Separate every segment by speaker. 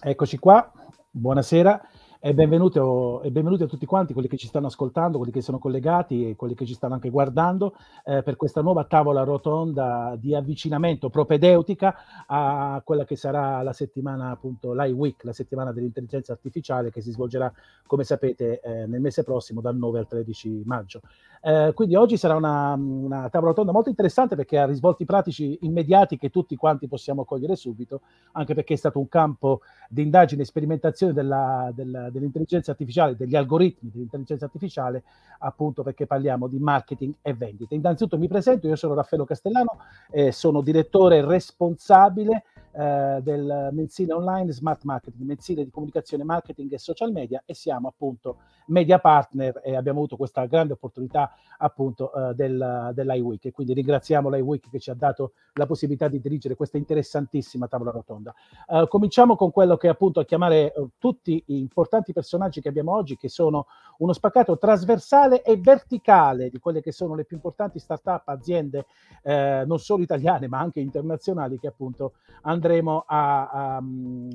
Speaker 1: Eccoci qua, buonasera e, e benvenuti a tutti quanti quelli che ci stanno ascoltando, quelli che sono collegati e quelli che ci stanno anche guardando eh, per questa nuova tavola rotonda di avvicinamento propedeutica a quella che sarà la settimana appunto l'IWeek, la settimana dell'intelligenza artificiale che si svolgerà come sapete eh, nel mese prossimo dal 9 al 13 maggio. Eh, quindi oggi sarà una, una, tavola rotonda molto interessante perché ha risvolti pratici immediati che tutti quanti possiamo cogliere subito, anche perché è stato un campo di indagine e sperimentazione della, della, dell'intelligenza artificiale, degli algoritmi dell'intelligenza artificiale, appunto perché parliamo di marketing e vendite. Innanzitutto mi presento, io sono Raffaello Castellano, eh, sono direttore responsabile eh, del mensile online Smart Marketing, mensile di comunicazione, marketing e social media e siamo appunto media partner e abbiamo avuto questa grande opportunità appunto eh, del, dell'iWeek e quindi ringraziamo l'iWeek che ci ha dato la possibilità di dirigere questa interessantissima tavola rotonda. Eh, cominciamo con quello che appunto a chiamare eh, tutti i importanti personaggi che abbiamo oggi che sono uno spaccato trasversale e verticale di quelle che sono le più importanti start-up, aziende eh, non solo italiane ma anche internazionali che appunto andranno andremo a, a,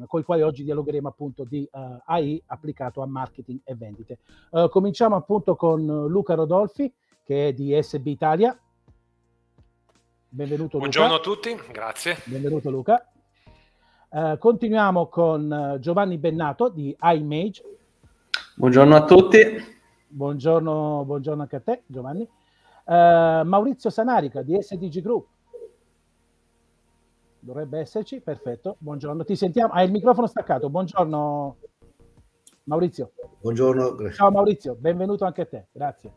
Speaker 1: con i quali oggi dialogheremo appunto di uh, eh, AI applicato a marketing e vendite. Uh, cominciamo appunto con Luca Rodolfi che è di SB Italia. Benvenuto
Speaker 2: Buongiorno
Speaker 1: Luca.
Speaker 2: a tutti, grazie.
Speaker 1: Benvenuto Luca. Uh, continuiamo con Giovanni Bennato di iMage.
Speaker 3: Buongiorno a tutti.
Speaker 1: Buongiorno, buongiorno anche a te Giovanni. Maurizio Sanarica di SDG Group. Dovrebbe esserci, perfetto. Buongiorno, ti sentiamo. Hai il microfono staccato. Buongiorno Maurizio.
Speaker 4: Buongiorno.
Speaker 1: Ciao Maurizio, benvenuto anche a te, grazie.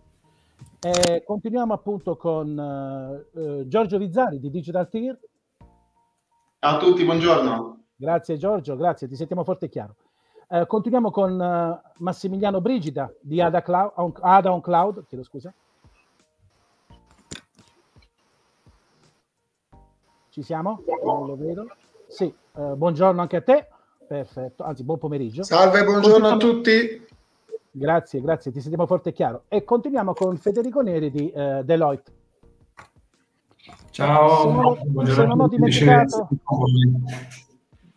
Speaker 1: Eh, continuiamo appunto con uh, Giorgio Vizzari di Digital Tier.
Speaker 5: Ciao a tutti, buongiorno.
Speaker 1: Grazie Giorgio, grazie, ti sentiamo forte e chiaro. Eh, continuiamo con uh, Massimiliano Brigida di Ada, Cloud, Ada on Cloud, chiedo scusa. Ci siamo? Non lo vedo. Sì, eh, buongiorno anche a te. Perfetto, anzi buon pomeriggio.
Speaker 5: Salve, buongiorno a tutti.
Speaker 1: Grazie, grazie, ti sentiamo forte e chiaro. E continuiamo con Federico Neri di eh, Deloitte.
Speaker 6: Ciao,
Speaker 1: se non ho dimenticato...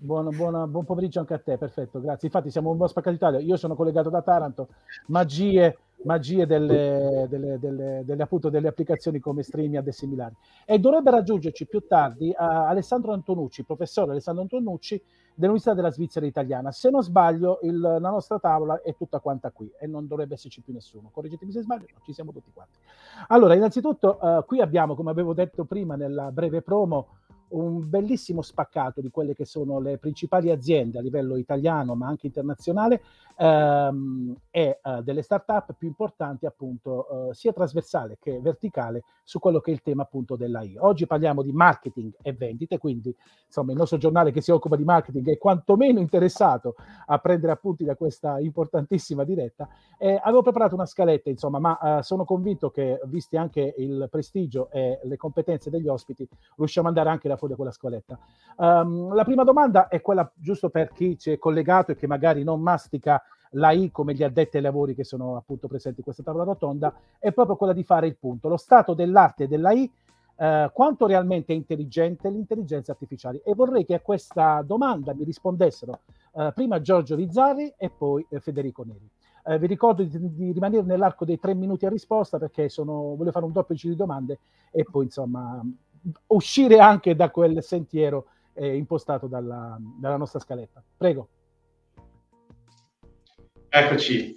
Speaker 1: Buona, buona, buon pomeriggio anche a te, perfetto, grazie. Infatti siamo un po' spaccati Italia, io sono collegato da Taranto, magie magie delle, delle, delle, delle, appunto, delle applicazioni come StreamYard e similari. E dovrebbe raggiungerci più tardi uh, Alessandro Antonucci, professore Alessandro Antonucci dell'Università della Svizzera Italiana. Se non sbaglio, il, la nostra tavola è tutta quanta qui e non dovrebbe esserci più nessuno. Correggetemi se sbaglio, ci siamo tutti quanti. Allora, innanzitutto, uh, qui abbiamo, come avevo detto prima nella breve promo, un bellissimo spaccato di quelle che sono le principali aziende a livello italiano ma anche internazionale ehm, e eh, delle start-up più importanti appunto eh, sia trasversale che verticale su quello che è il tema appunto dell'AI. Oggi parliamo di marketing e vendite, quindi insomma il nostro giornale che si occupa di marketing è quantomeno interessato a prendere appunti da questa importantissima diretta. Eh, avevo preparato una scaletta insomma, ma eh, sono convinto che visti anche il prestigio e le competenze degli ospiti riusciamo ad andare anche da fuori quella scaletta. Um, la prima domanda è quella giusto per chi ci è collegato e che magari non mastica l'AI come gli addetti ai lavori che sono appunto presenti in questa tavola rotonda, è proprio quella di fare il punto. Lo stato dell'arte dell'AI, eh, quanto realmente è intelligente l'intelligenza artificiale? E vorrei che a questa domanda mi rispondessero eh, prima Giorgio Rizzarri e poi eh, Federico Neri. Eh, vi ricordo di, di, rimanere nell'arco dei tre minuti a risposta perché sono, voglio fare un doppio giro di domande e poi insomma uscire anche da quel sentiero eh, impostato dalla, dalla nostra scaletta. Prego.
Speaker 5: Eccoci.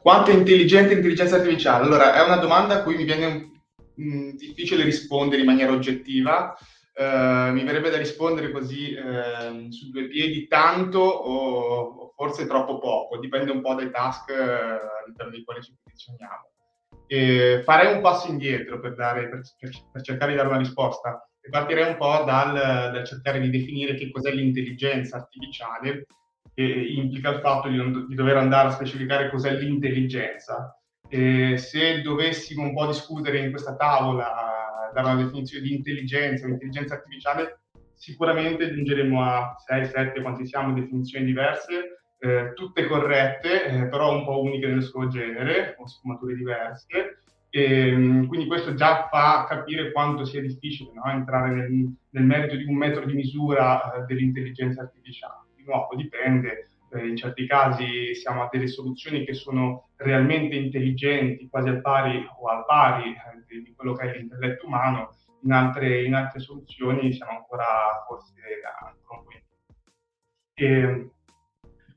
Speaker 5: Quanto è intelligente l'intelligenza artificiale? Allora, è una domanda a cui mi viene mh, mm, difficile rispondere in maniera oggettiva. Uh, mi verrebbe da rispondere così uh, su due piedi tanto o, o, forse troppo poco, dipende un po' dai task uh, all'interno dei quali ci posizioniamo. E farei un passo indietro per, dare, per, per, cercare di dare una risposta e partirei un po' dal, dal cercare di definire che cos'è l'intelligenza artificiale che implica il fatto di, non, di dover andare a specificare cos'è l'intelligenza. E se dovessimo un po' discutere in questa tavola, dare una definizione di intelligenza, intelligenza artificiale, sicuramente giungeremo a 6, 7, quanti siamo, definizioni diverse, eh, tutte corrette, eh, però un po' uniche nel suo genere, con sfumature diverse. E, quindi questo già fa capire quanto sia difficile no? entrare nel, nel, merito di un metro di misura eh, dell'intelligenza artificiale di nuovo dipende, eh, in certi casi siamo a delle soluzioni che sono realmente intelligenti, quasi al pari o al pari eh, di quello che è l'intelletto umano, in altre, in altre soluzioni siamo ancora forse ancora un po' e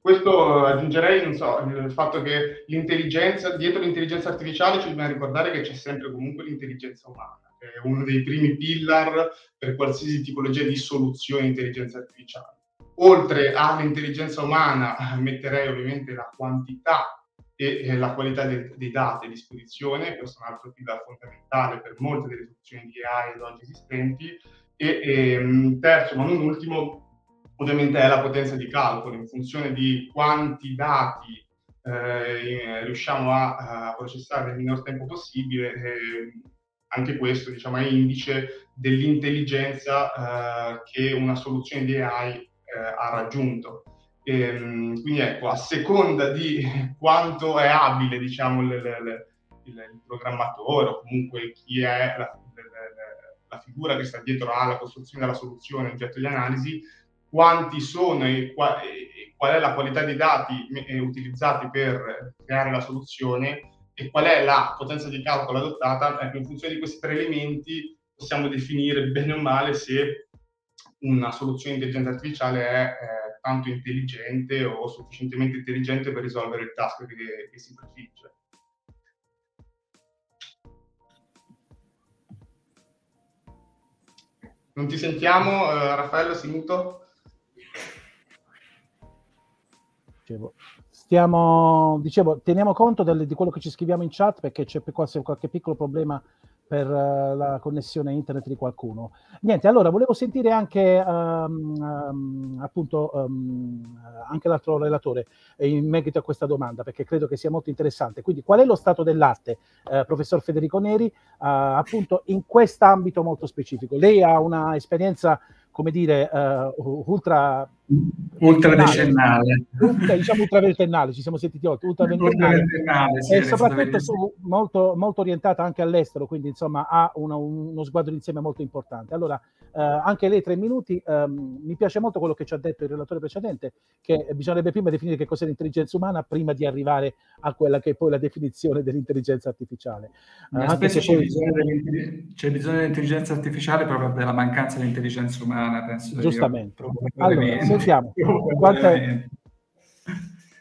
Speaker 5: questo aggiungerei, so, il fatto che l'intelligenza, dietro l'intelligenza artificiale ci dobbiamo ricordare che c'è sempre comunque l'intelligenza umana, che è uno dei primi pillar per qualsiasi tipologia di soluzione di intelligenza artificiale. Oltre all'intelligenza umana metterei ovviamente la quantità e la qualità dei, dei dati a disposizione, questo è un altro pillar fondamentale per molte delle soluzioni di AI ad oggi esistenti, e, e terzo ma non ultimo ovviamente è la potenza di calcolo in funzione di quanti dati eh, riusciamo a, a, processare nel minor tempo possibile. Eh, anche questo diciamo, è indice dell'intelligenza eh, che una soluzione di AI eh, ha raggiunto. E, ehm, quindi ecco, a seconda di quanto è abile diciamo, il, il, il, programmatore o comunque chi è la, la, figura che sta dietro alla costruzione della soluzione oggetto di analisi, quanti sono e, qual, e qual è la qualità dei dati eh, utilizzati per creare la soluzione e qual è la potenza di calcolo adottata, ecco, in funzione di questi tre elementi possiamo definire bene o male se una soluzione di intelligenza artificiale è eh, tanto intelligente o sufficientemente intelligente per risolvere il task che, che si prefigge. Non ti sentiamo, eh, Raffaello, sei muto?
Speaker 1: Dicevo, stiamo, dicevo, teniamo conto del, di quello che ci scriviamo in chat perché c'è qualche, qualche piccolo problema per uh, la connessione internet di qualcuno. Niente, allora volevo sentire anche um, um, appunto um, anche l'altro relatore in merito a questa domanda perché credo che sia molto interessante. Quindi qual è lo stato dell'arte, uh, professor Federico Neri, uh, appunto in quest'ambito molto specifico? Lei ha una esperienza come dire, ultra...
Speaker 2: Ultradecennale.
Speaker 1: Ultra, diciamo ultraventennale, ci siamo sentiti oggi, ultraventennale. Sì, e soprattutto su, molto, molto, orientata anche all'estero, quindi insomma ha una, uno sguardo d'insieme molto importante. Allora, uh, anche lei tre minuti, um, mi piace molto quello che ci ha detto il relatore precedente, che bisognerebbe prima definire che cos'è l'intelligenza umana prima di arrivare a quella che è poi la definizione dell'intelligenza artificiale.
Speaker 2: Uh, spesso c'è, poi... bisogno c'è bisogno dell'intelligenza artificiale proprio per la mancanza di intelligenza umana penso.
Speaker 1: Giustamente. Io, allora, sentiamo.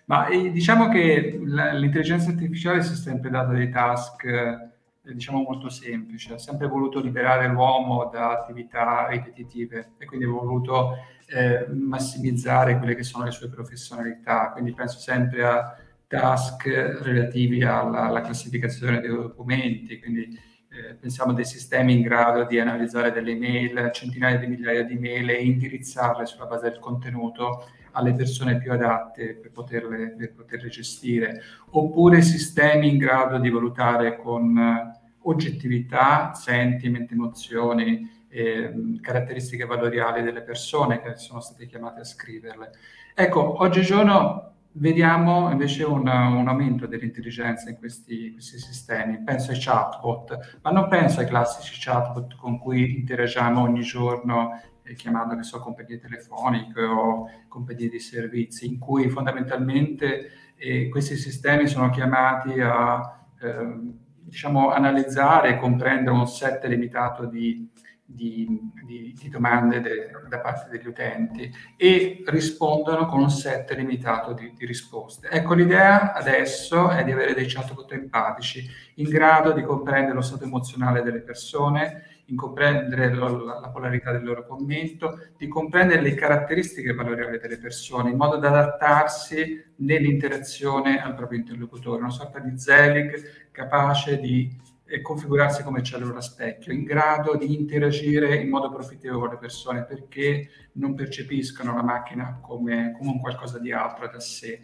Speaker 2: Ma eh, diciamo che l'intelligenza artificiale si è sempre data dei task, eh, diciamo, molto semplici, ha sempre voluto liberare l'uomo da attività ripetitive e quindi ha voluto eh, massimizzare quelle che sono le sue professionalità. Quindi penso sempre a task relativi alla, alla classificazione dei documenti, quindi eh, pensiamo a dei sistemi in grado di analizzare delle email, centinaia di migliaia di email e indirizzarle sulla base del contenuto alle persone più adatte per poterle, per poterle gestire, oppure sistemi in grado di valutare con eh, oggettività, sentiment, emozioni, eh, caratteristiche valoriali delle persone che sono state chiamate a scriverle. Ecco, oggigiorno vediamo invece un, un aumento dell'intelligenza in questi, questi, sistemi. Penso ai chatbot, ma non penso ai classici chatbot con cui interagiamo ogni giorno eh, chiamando che so, compagnie telefoniche o compagnie di servizi, in cui fondamentalmente eh, questi sistemi sono chiamati a eh, diciamo, analizzare e comprendere un set limitato di di, di, di domande de, da parte degli utenti e rispondono con un set limitato di, di, risposte. Ecco, l'idea adesso è di avere dei chatbot empatici in grado di comprendere lo stato emozionale delle persone, di comprendere lo, la, la, polarità del loro commento, di comprendere le caratteristiche valoriali delle persone in modo da adattarsi nell'interazione al proprio interlocutore, una sorta di Zelig capace di configurarsi come cellula specchio, in grado di interagire in modo profittevole con le persone perché non percepiscono la macchina come, come un qualcosa di altro da sé.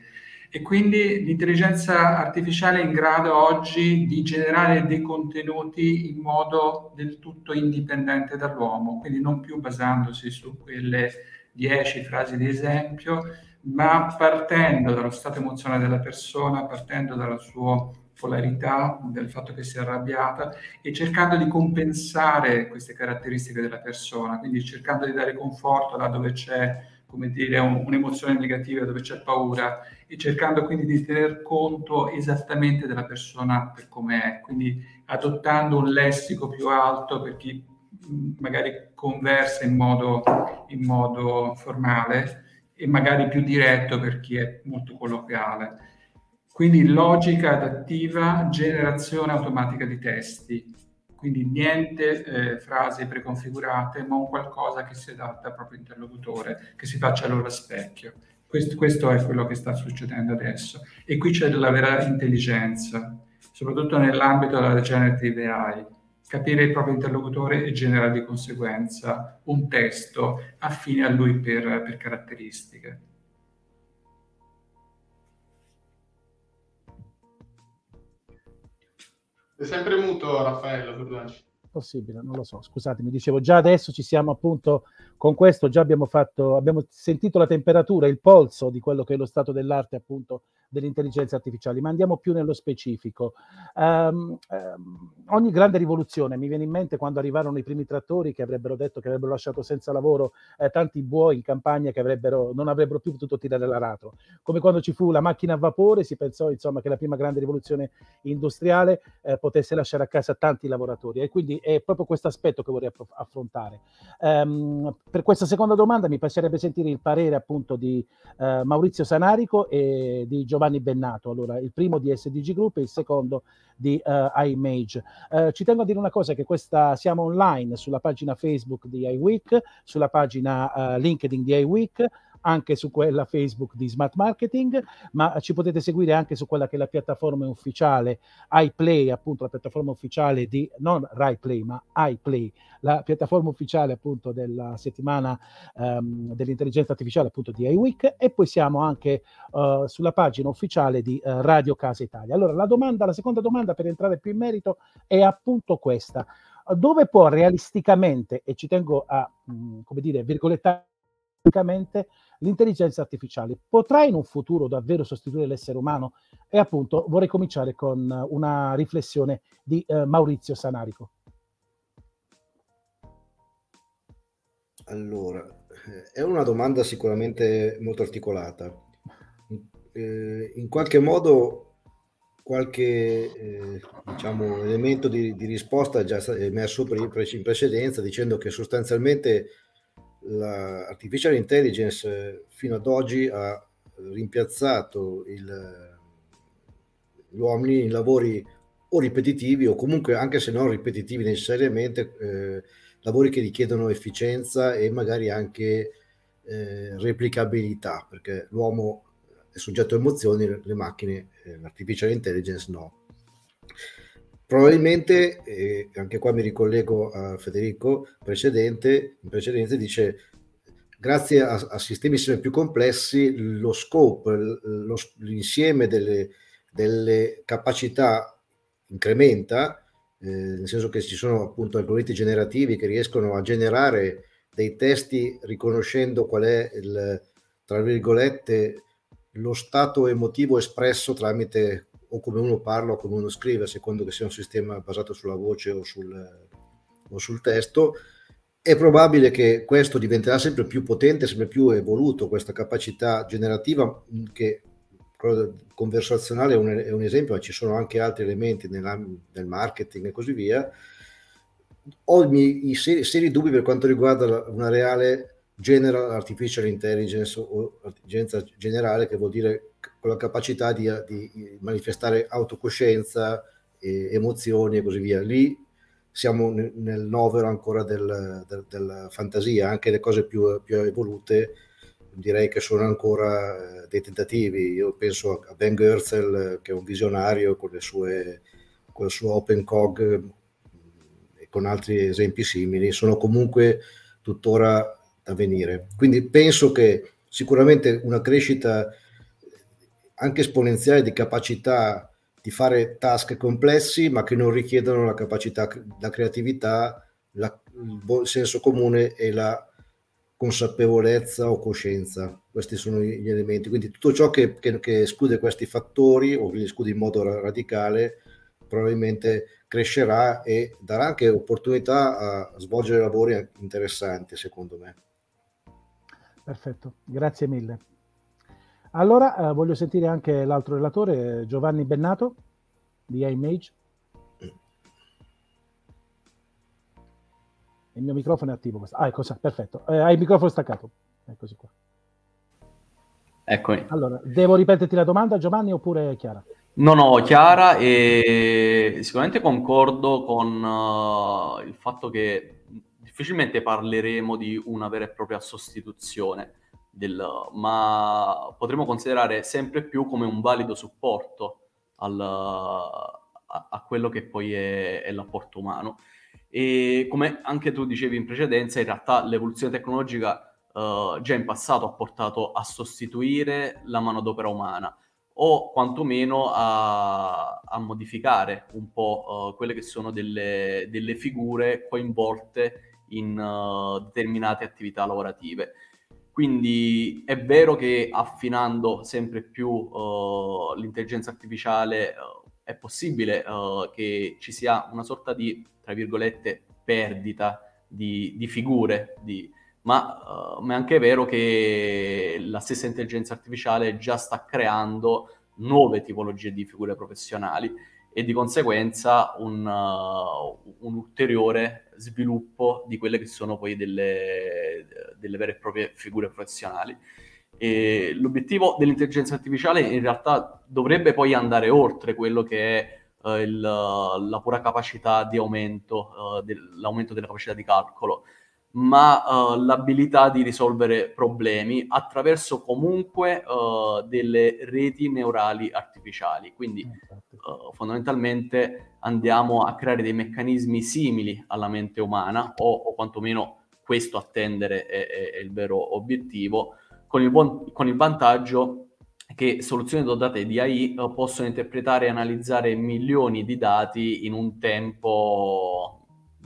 Speaker 2: E quindi l'intelligenza artificiale è in grado oggi di generare dei contenuti in modo del tutto indipendente dall'uomo, quindi non più basandosi su quelle dieci frasi di esempio, ma partendo dallo stato emozionale della persona, partendo dal suo polarità, del fatto che sia arrabbiata e cercando di compensare queste caratteristiche della persona, quindi cercando di dare conforto là dove c'è come dire, un, un'emozione negativa dove c'è paura e cercando quindi di tener conto esattamente della persona per com'è, quindi adottando un lessico più alto per chi magari conversa in modo, in modo formale e magari più diretto per chi è molto colloquiale. Quindi logica adattiva, generazione automatica di testi, quindi niente eh, frasi preconfigurate, ma un qualcosa che si adatta al proprio interlocutore, che si faccia allora specchio. Questo, questo è quello che sta succedendo adesso. E qui c'è della vera intelligenza, soprattutto nell'ambito della generative AI capire il proprio interlocutore e generare di conseguenza un testo affine a lui per, per caratteristiche.
Speaker 5: È sempre muto Raffaello.
Speaker 1: Possibile, non lo so, scusatemi, dicevo già adesso ci siamo appunto con questo, già abbiamo fatto, abbiamo sentito la temperatura, il polso di quello che è lo stato dell'arte appunto delle intelligenze artificiali, ma andiamo più nello specifico. Um, um, ogni grande rivoluzione mi viene in mente quando arrivarono i primi trattori che avrebbero detto che avrebbero lasciato senza lavoro eh, tanti buoi in campagna che avrebbero, non avrebbero più potuto tirare l'aratro. Come quando ci fu la macchina a vapore, si pensò insomma che la prima grande rivoluzione industriale eh, potesse lasciare a casa tanti lavoratori e quindi è proprio questo aspetto che vorrei affrontare. Um, per questa seconda domanda mi piacerebbe sentire il parere appunto di uh, Maurizio Sanarico e di Giovanni Bennato, allora il primo di SDG Group e il secondo di uh, iMage. Uh, ci tengo a dire una cosa, che questa siamo online sulla pagina Facebook di iWeek, sulla pagina uh, LinkedIn di iWeek, anche su quella Facebook di Smart Marketing, ma ci potete seguire anche su quella che è la piattaforma ufficiale iPlay, appunto la piattaforma ufficiale di, non RaiPlay, ma iPlay, la piattaforma ufficiale appunto della settimana um, dell'intelligenza artificiale appunto di iWeek e poi siamo anche uh, sulla pagina ufficiale di uh, Radio Casa Italia. Allora la domanda, la seconda domanda per entrare più in merito è appunto questa. Dove può realisticamente, e ci tengo a, mh, mm, come dire, virgolettare, l'intelligenza artificiale potrà in un futuro davvero sostituire l'essere umano? E appunto vorrei cominciare con una riflessione di eh, Maurizio Sanarico.
Speaker 4: Allora, è una domanda sicuramente molto articolata. Eh, in qualche modo qualche eh, diciamo, elemento di, di, risposta è già emerso in precedenza dicendo che sostanzialmente l'artificial intelligence eh, fino ad oggi ha rimpiazzato il, gli uomini in lavori o ripetitivi o comunque anche se non ripetitivi necessariamente eh, lavori che richiedono efficienza e magari anche eh, replicabilità perché l'uomo è soggetto a emozioni le macchine eh, l'artificial intelligence no Probabilmente, eh, anche qua mi ricollego a Federico precedente, in precedenza dice grazie a, a, sistemi sempre più complessi lo scope, lo, l'insieme delle, delle, capacità incrementa, eh, nel senso che ci sono appunto algoritmi generativi che riescono a generare dei testi riconoscendo qual è il, tra virgolette, lo stato emotivo espresso tramite o come uno parla o come uno scrive, a secondo che sia un sistema basato sulla voce o sul, o sul testo, è probabile che questo diventerà sempre più potente, sempre più evoluto, questa capacità generativa che conversazionale è un, è un esempio, ma ci sono anche altri elementi nel marketing e così via. Ho i seri, seri dubbi per quanto riguarda una reale General Artificial Intelligence o intelligenza generale, che vuol dire con la capacità di, di manifestare autocoscienza, e emozioni e così via. Lì siamo nel novero ancora del, del, della fantasia, anche le cose più, più, evolute direi che sono ancora dei tentativi. Io penso a Ben Goerzel, che è un visionario con, le sue, con il suo OpenCog e con altri esempi simili, sono comunque tuttora da venire. Quindi penso che sicuramente una crescita anche esponenziale di capacità di fare task complessi, ma che non richiedono la capacità, la creatività, la, il senso comune e la consapevolezza o coscienza. Questi sono gli elementi. Quindi tutto ciò che, che, che esclude questi fattori o li esclude in modo radicale probabilmente crescerà e darà anche opportunità a svolgere lavori interessanti, secondo me.
Speaker 1: Perfetto, grazie mille. Allora eh, voglio sentire anche l'altro relatore, Giovanni Bennato di iMage. Il mio microfono è attivo. Ah, ecco, perfetto. Eh, hai il microfono staccato. Eccoci qua.
Speaker 3: Eccomi.
Speaker 1: Allora, devo ripeterti la domanda, Giovanni, oppure chiara?
Speaker 3: No, no, chiara e sicuramente concordo con uh, il fatto che difficilmente parleremo di una vera e propria sostituzione, del, ma potremo considerare sempre più come un valido supporto al, a, a, quello che poi è, è l'apporto umano. E come anche tu dicevi in precedenza, in realtà l'evoluzione tecnologica uh, già in passato ha portato a sostituire la manodopera umana o quantomeno a, a modificare un po' uh, quelle che sono delle, delle figure coinvolte in uh, determinate attività lavorative. Quindi è vero che affinando sempre più uh, l'intelligenza artificiale è possibile che ci sia una sorta di, tra virgolette, perdita di, di figure, di, ma, uh, ma, è anche vero che la stessa intelligenza artificiale già sta creando nuove tipologie di figure professionali e di conseguenza un, uh, un ulteriore sviluppo di quelle che sono poi delle, delle vere e proprie figure professionali. E l'obiettivo dell'intelligenza artificiale in realtà dovrebbe poi andare oltre quello che è uh, il, la pura capacità di aumento, uh, dell'aumento della capacità di calcolo ma uh, l'abilità di risolvere problemi attraverso comunque uh, delle reti neurali artificiali. Quindi uh, fondamentalmente andiamo a creare dei meccanismi simili alla mente umana o, o quantomeno questo attendere è, è, è, il vero obiettivo, con il, buon, con il vantaggio che soluzioni dotate di AI possono interpretare e analizzare milioni di dati in un tempo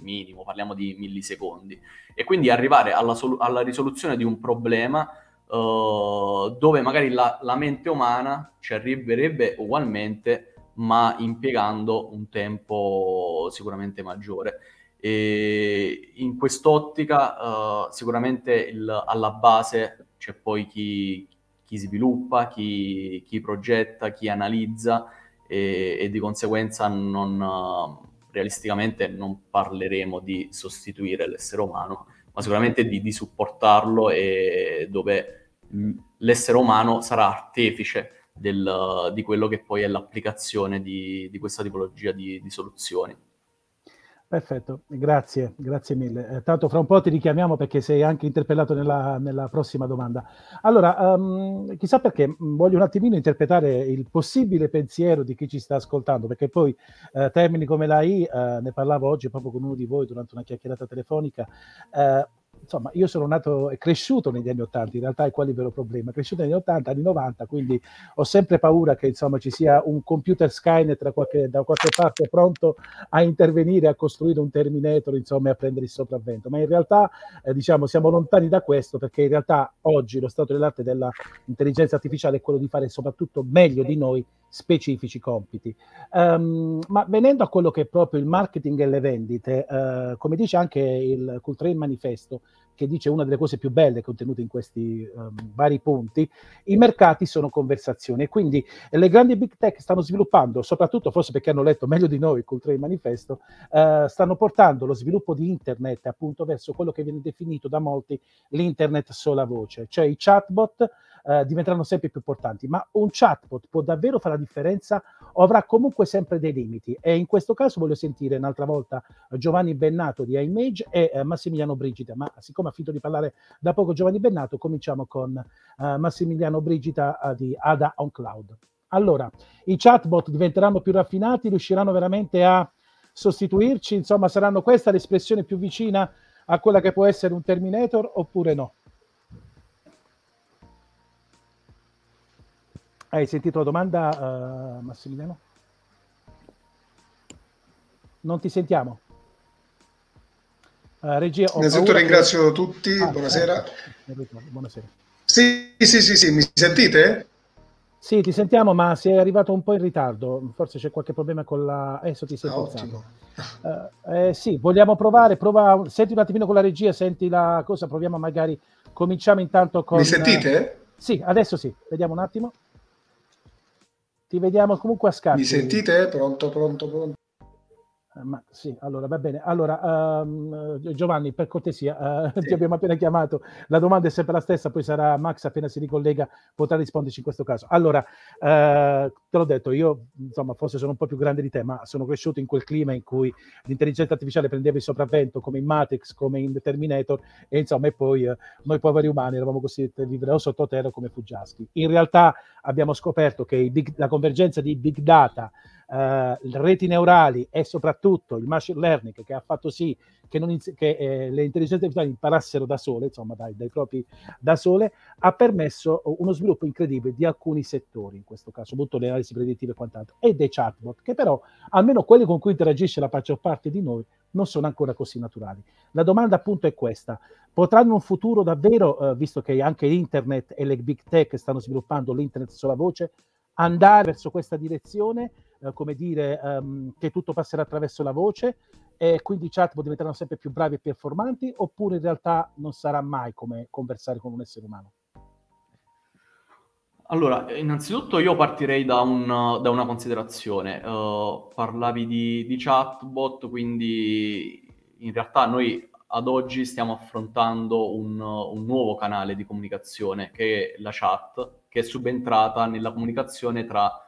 Speaker 3: minimo, parliamo di millisecondi e quindi arrivare alla, sol- alla risoluzione di un problema uh, dove magari la, la, mente umana ci arriverebbe ugualmente, ma impiegando un tempo sicuramente maggiore. E in quest'ottica uh, sicuramente il, alla base c'è poi chi, chi sviluppa, chi, chi, progetta, chi analizza e, e di conseguenza non, realisticamente non parleremo di sostituire l'essere umano, ma sicuramente di, di supportarlo e dove l'essere umano sarà artefice del, di quello che poi è l'applicazione di, di questa tipologia di, di soluzioni.
Speaker 1: Perfetto, grazie, grazie mille. Eh, tanto fra un po' ti richiamiamo perché sei anche interpellato nella, nella prossima domanda. Allora, um, chissà perché mm, voglio un attimino interpretare il possibile pensiero di chi ci sta ascoltando, perché poi eh, termini come l'AI, eh, ne parlavo oggi proprio con uno di voi durante una chiacchierata telefonica, eh, insomma, io sono nato e cresciuto negli anni 80, in realtà è qual il vero problema? Cresciuto negli anni 80, anni 90, quindi ho sempre paura che insomma ci sia un computer Skynet da qualche, da qualche parte pronto a intervenire, a costruire un Terminator, insomma, e a prendere il sopravvento. Ma in realtà, eh, diciamo, siamo lontani da questo perché in realtà oggi lo stato dell'arte dell'intelligenza artificiale è quello di fare soprattutto meglio di noi specifici compiti. Um, ma venendo a quello che è proprio il marketing e le vendite, uh, come dice anche il Cultrain Manifesto, che dice una delle cose più belle contenute in questi um, vari punti, i mercati sono conversazioni. Quindi le grandi big tech stanno sviluppando, soprattutto forse perché hanno letto meglio di noi il Cultrain Manifesto, uh, stanno portando lo sviluppo di internet appunto verso quello che viene definito da molti l'internet sola voce, cioè i chatbot eh, diventeranno sempre più importanti, ma un chatbot può davvero fare la differenza o avrà comunque sempre dei limiti? E in questo caso voglio sentire un'altra volta Giovanni Bennato di iMage e eh, Massimiliano Brigida, ma siccome ha finito di parlare da poco Giovanni Bennato, cominciamo con eh, Massimiliano Brigida eh, di Ada on Cloud. Allora, i chatbot diventeranno più raffinati, riusciranno veramente a sostituirci? Insomma, saranno questa l'espressione più vicina a quella che può essere un Terminator oppure no? Hai sentito la domanda, uh, Massimiliano? Non ti sentiamo.
Speaker 6: Uh, regia, Innanzitutto ringrazio che... tutti, ah, buonasera. Eh, buonasera. Sì, sì, sì, sì, mi sentite?
Speaker 1: Sì, ti sentiamo, ma sei arrivato un po' in ritardo. Forse c'è qualche problema con la. Adesso ti sei ah, ottimo. Uh, eh, sì, vogliamo provare. Prova... Senti un attimino con la regia, senti la cosa. Proviamo magari. Cominciamo intanto con.
Speaker 6: Mi sentite?
Speaker 1: Sì, adesso sì. Vediamo un attimo. Ti vediamo comunque a scatti.
Speaker 6: Mi sentite? Pronto, pronto, pronto.
Speaker 1: Eh, ma sì, allora va bene. Allora, um, Giovanni, per cortesia, uh, sì. ti abbiamo appena chiamato. La domanda è sempre la stessa, poi sarà Max appena si ricollega, potrà risponderci in questo caso. Allora, uh, te l'ho detto, io insomma, forse sono un po' più grande di te, ma sono cresciuto in quel clima in cui l'intelligenza artificiale prendeva il sopravvento, come in Matrix, come in Terminator, e insomma, e poi uh, noi poveri umani eravamo costretti a vivere o sottoterra come Fuggiaschi. In realtà abbiamo scoperto che big, la convergenza di big data eh, reti neurali e soprattutto il machine learning che ha fatto sì che, inizi- che eh, le intelligenze artificiali imparassero da sole, insomma dai, dai, propri da sole, ha permesso uno sviluppo incredibile di alcuni settori, in questo caso molto le analisi predittive e quant'altro, e dei chatbot, che però almeno quelli con cui interagisce la maggior parte di noi non sono ancora così naturali. La domanda appunto è questa, potranno un futuro davvero, eh, visto che anche l'internet e le big tech stanno sviluppando l'internet sulla voce, andare verso questa direzione eh, come dire, um, che tutto passerà attraverso la voce e quindi i chatbot diventeranno sempre più bravi e performanti oppure in realtà non sarà mai come conversare con un essere umano?
Speaker 3: Allora, innanzitutto io partirei da, un, da una considerazione. Uh, parlavi di, di, chatbot, quindi in realtà noi ad oggi stiamo affrontando un, un, nuovo canale di comunicazione che è la chat, che è subentrata nella comunicazione tra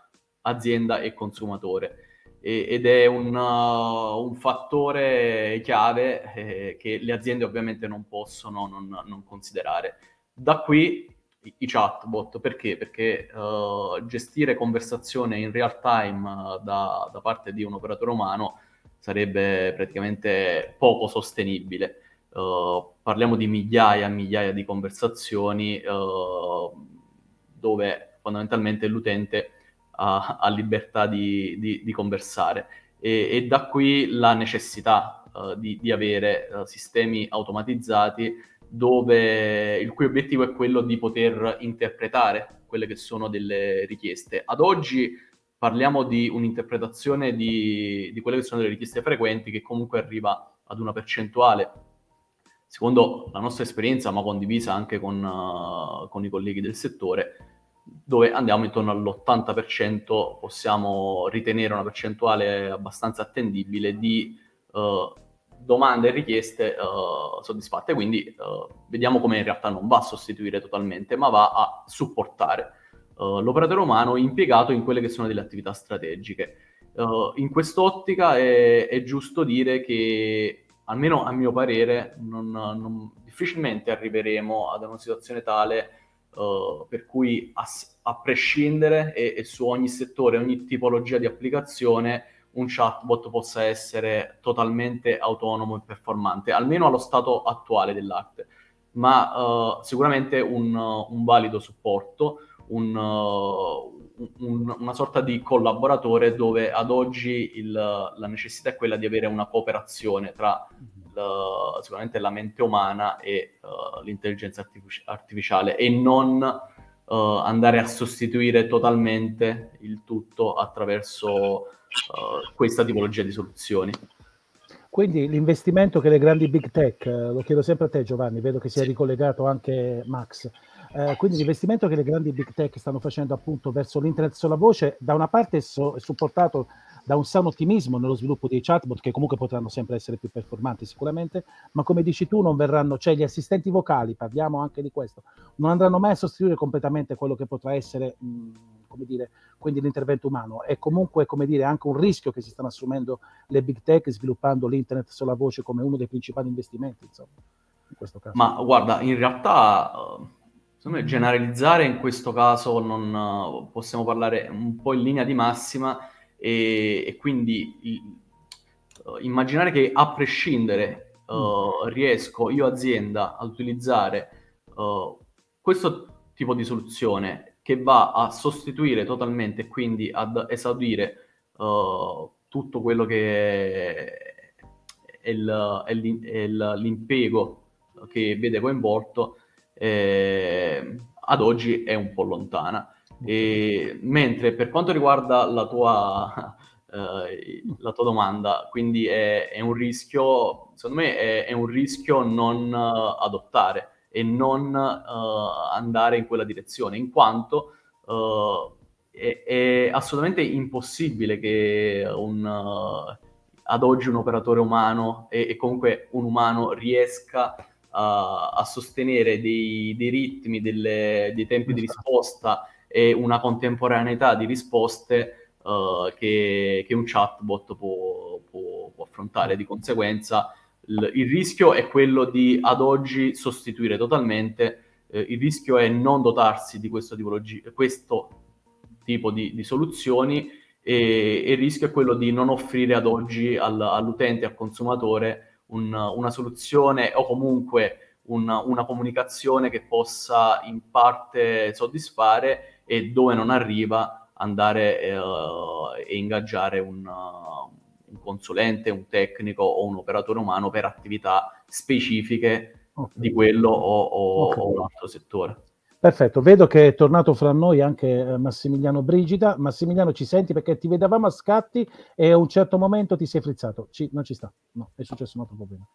Speaker 3: azienda e consumatore. E, ed è un, uh, un fattore chiave eh, che le aziende ovviamente non possono non, non considerare. Da qui i, chatbot, perché? Perché uh, gestire conversazione in real time uh, da, da parte di un operatore umano sarebbe praticamente poco sostenibile. Uh, parliamo di migliaia e migliaia di conversazioni uh, dove fondamentalmente l'utente ha, ha libertà di, di, di conversare. E, e, da qui la necessità uh, di, di, avere uh, sistemi automatizzati dove il cui obiettivo è quello di poter interpretare quelle che sono delle richieste. Ad oggi parliamo di un'interpretazione di, di quelle che sono delle richieste frequenti che comunque arriva ad una percentuale, secondo la nostra esperienza, ma condivisa anche con, uh, con i colleghi del settore, dove andiamo intorno all'80%, possiamo ritenere una percentuale abbastanza attendibile di uh, domande e richieste uh, soddisfatte. Quindi uh, vediamo come in realtà non va a sostituire totalmente, ma va a supportare l'operatore umano impiegato in quelle che sono delle attività strategiche. in quest'ottica è, è, giusto dire che, almeno a mio parere, non, non, difficilmente arriveremo ad una situazione tale uh, per cui a, a prescindere e, e, su ogni settore, ogni tipologia di applicazione, un chatbot possa essere totalmente autonomo e performante, almeno allo stato attuale dell'arte, ma uh, sicuramente un, un, valido supporto, un, uh, un, una sorta di collaboratore dove ad oggi il, la necessità è quella di avere una cooperazione tra la, sicuramente la mente umana e uh, l'intelligenza artific- artificiale e non uh, andare a sostituire totalmente il tutto attraverso uh, questa tipologia di soluzioni.
Speaker 1: Quindi l'investimento che le grandi big tech, lo chiedo sempre a te Giovanni, vedo che si è ricollegato anche Max, eh, quindi l'investimento che le grandi big tech stanno facendo appunto verso l'internet sulla voce, da una parte è, so- è supportato da un sano ottimismo nello sviluppo dei chatbot che comunque potranno sempre essere più performanti sicuramente, ma come dici tu non verranno, cioè gli assistenti vocali, parliamo anche di questo, non andranno mai a sostituire completamente quello che potrà essere, mh, come dire, quindi l'intervento umano. È comunque, come dire, anche un rischio che si stanno assumendo le big tech sviluppando l'internet sulla voce come uno dei principali investimenti, insomma, in questo caso.
Speaker 3: Ma guarda, in realtà... Me generalizzare in questo caso non uh, possiamo parlare un po' in linea di massima e, e quindi uh, immaginare che a prescindere uh, riesco io azienda ad utilizzare uh, questo tipo di soluzione che va a sostituire totalmente e quindi ad esaudire tutto quello che è, il, è, è l'impiego che vede coinvolto, eh, ad oggi è un po' lontana. E, mentre per quanto riguarda la tua, eh, la tua domanda, quindi è, è, un rischio, secondo me è, è un rischio non uh, adottare e non uh, andare in quella direzione, in quanto uh, è, è, assolutamente impossibile che un, ad oggi un operatore umano e, e comunque un umano riesca a, a sostenere dei, dei ritmi, delle, dei tempi di esatto. risposta e una contemporaneità di risposte uh, che, che, un chatbot può, può, può, affrontare. Di conseguenza il, il, rischio è quello di ad oggi sostituire totalmente, eh, il rischio è non dotarsi di questo, questo tipo di, di soluzioni e, e, il rischio è quello di non offrire ad oggi al, all'utente, al consumatore un, una soluzione o comunque una, una comunicazione che possa in parte soddisfare e dove non arriva andare eh, e ingaggiare un, un, consulente, un tecnico o un operatore umano per attività specifiche okay. di quello o, o, okay. o, un altro settore.
Speaker 1: Perfetto, vedo che è tornato fra noi anche eh, Massimiliano Brigida. Massimiliano, ci senti perché ti vedevamo a scatti e a un certo momento ti sei frizzato. Ci, non ci sta, no, è successo un altro problema.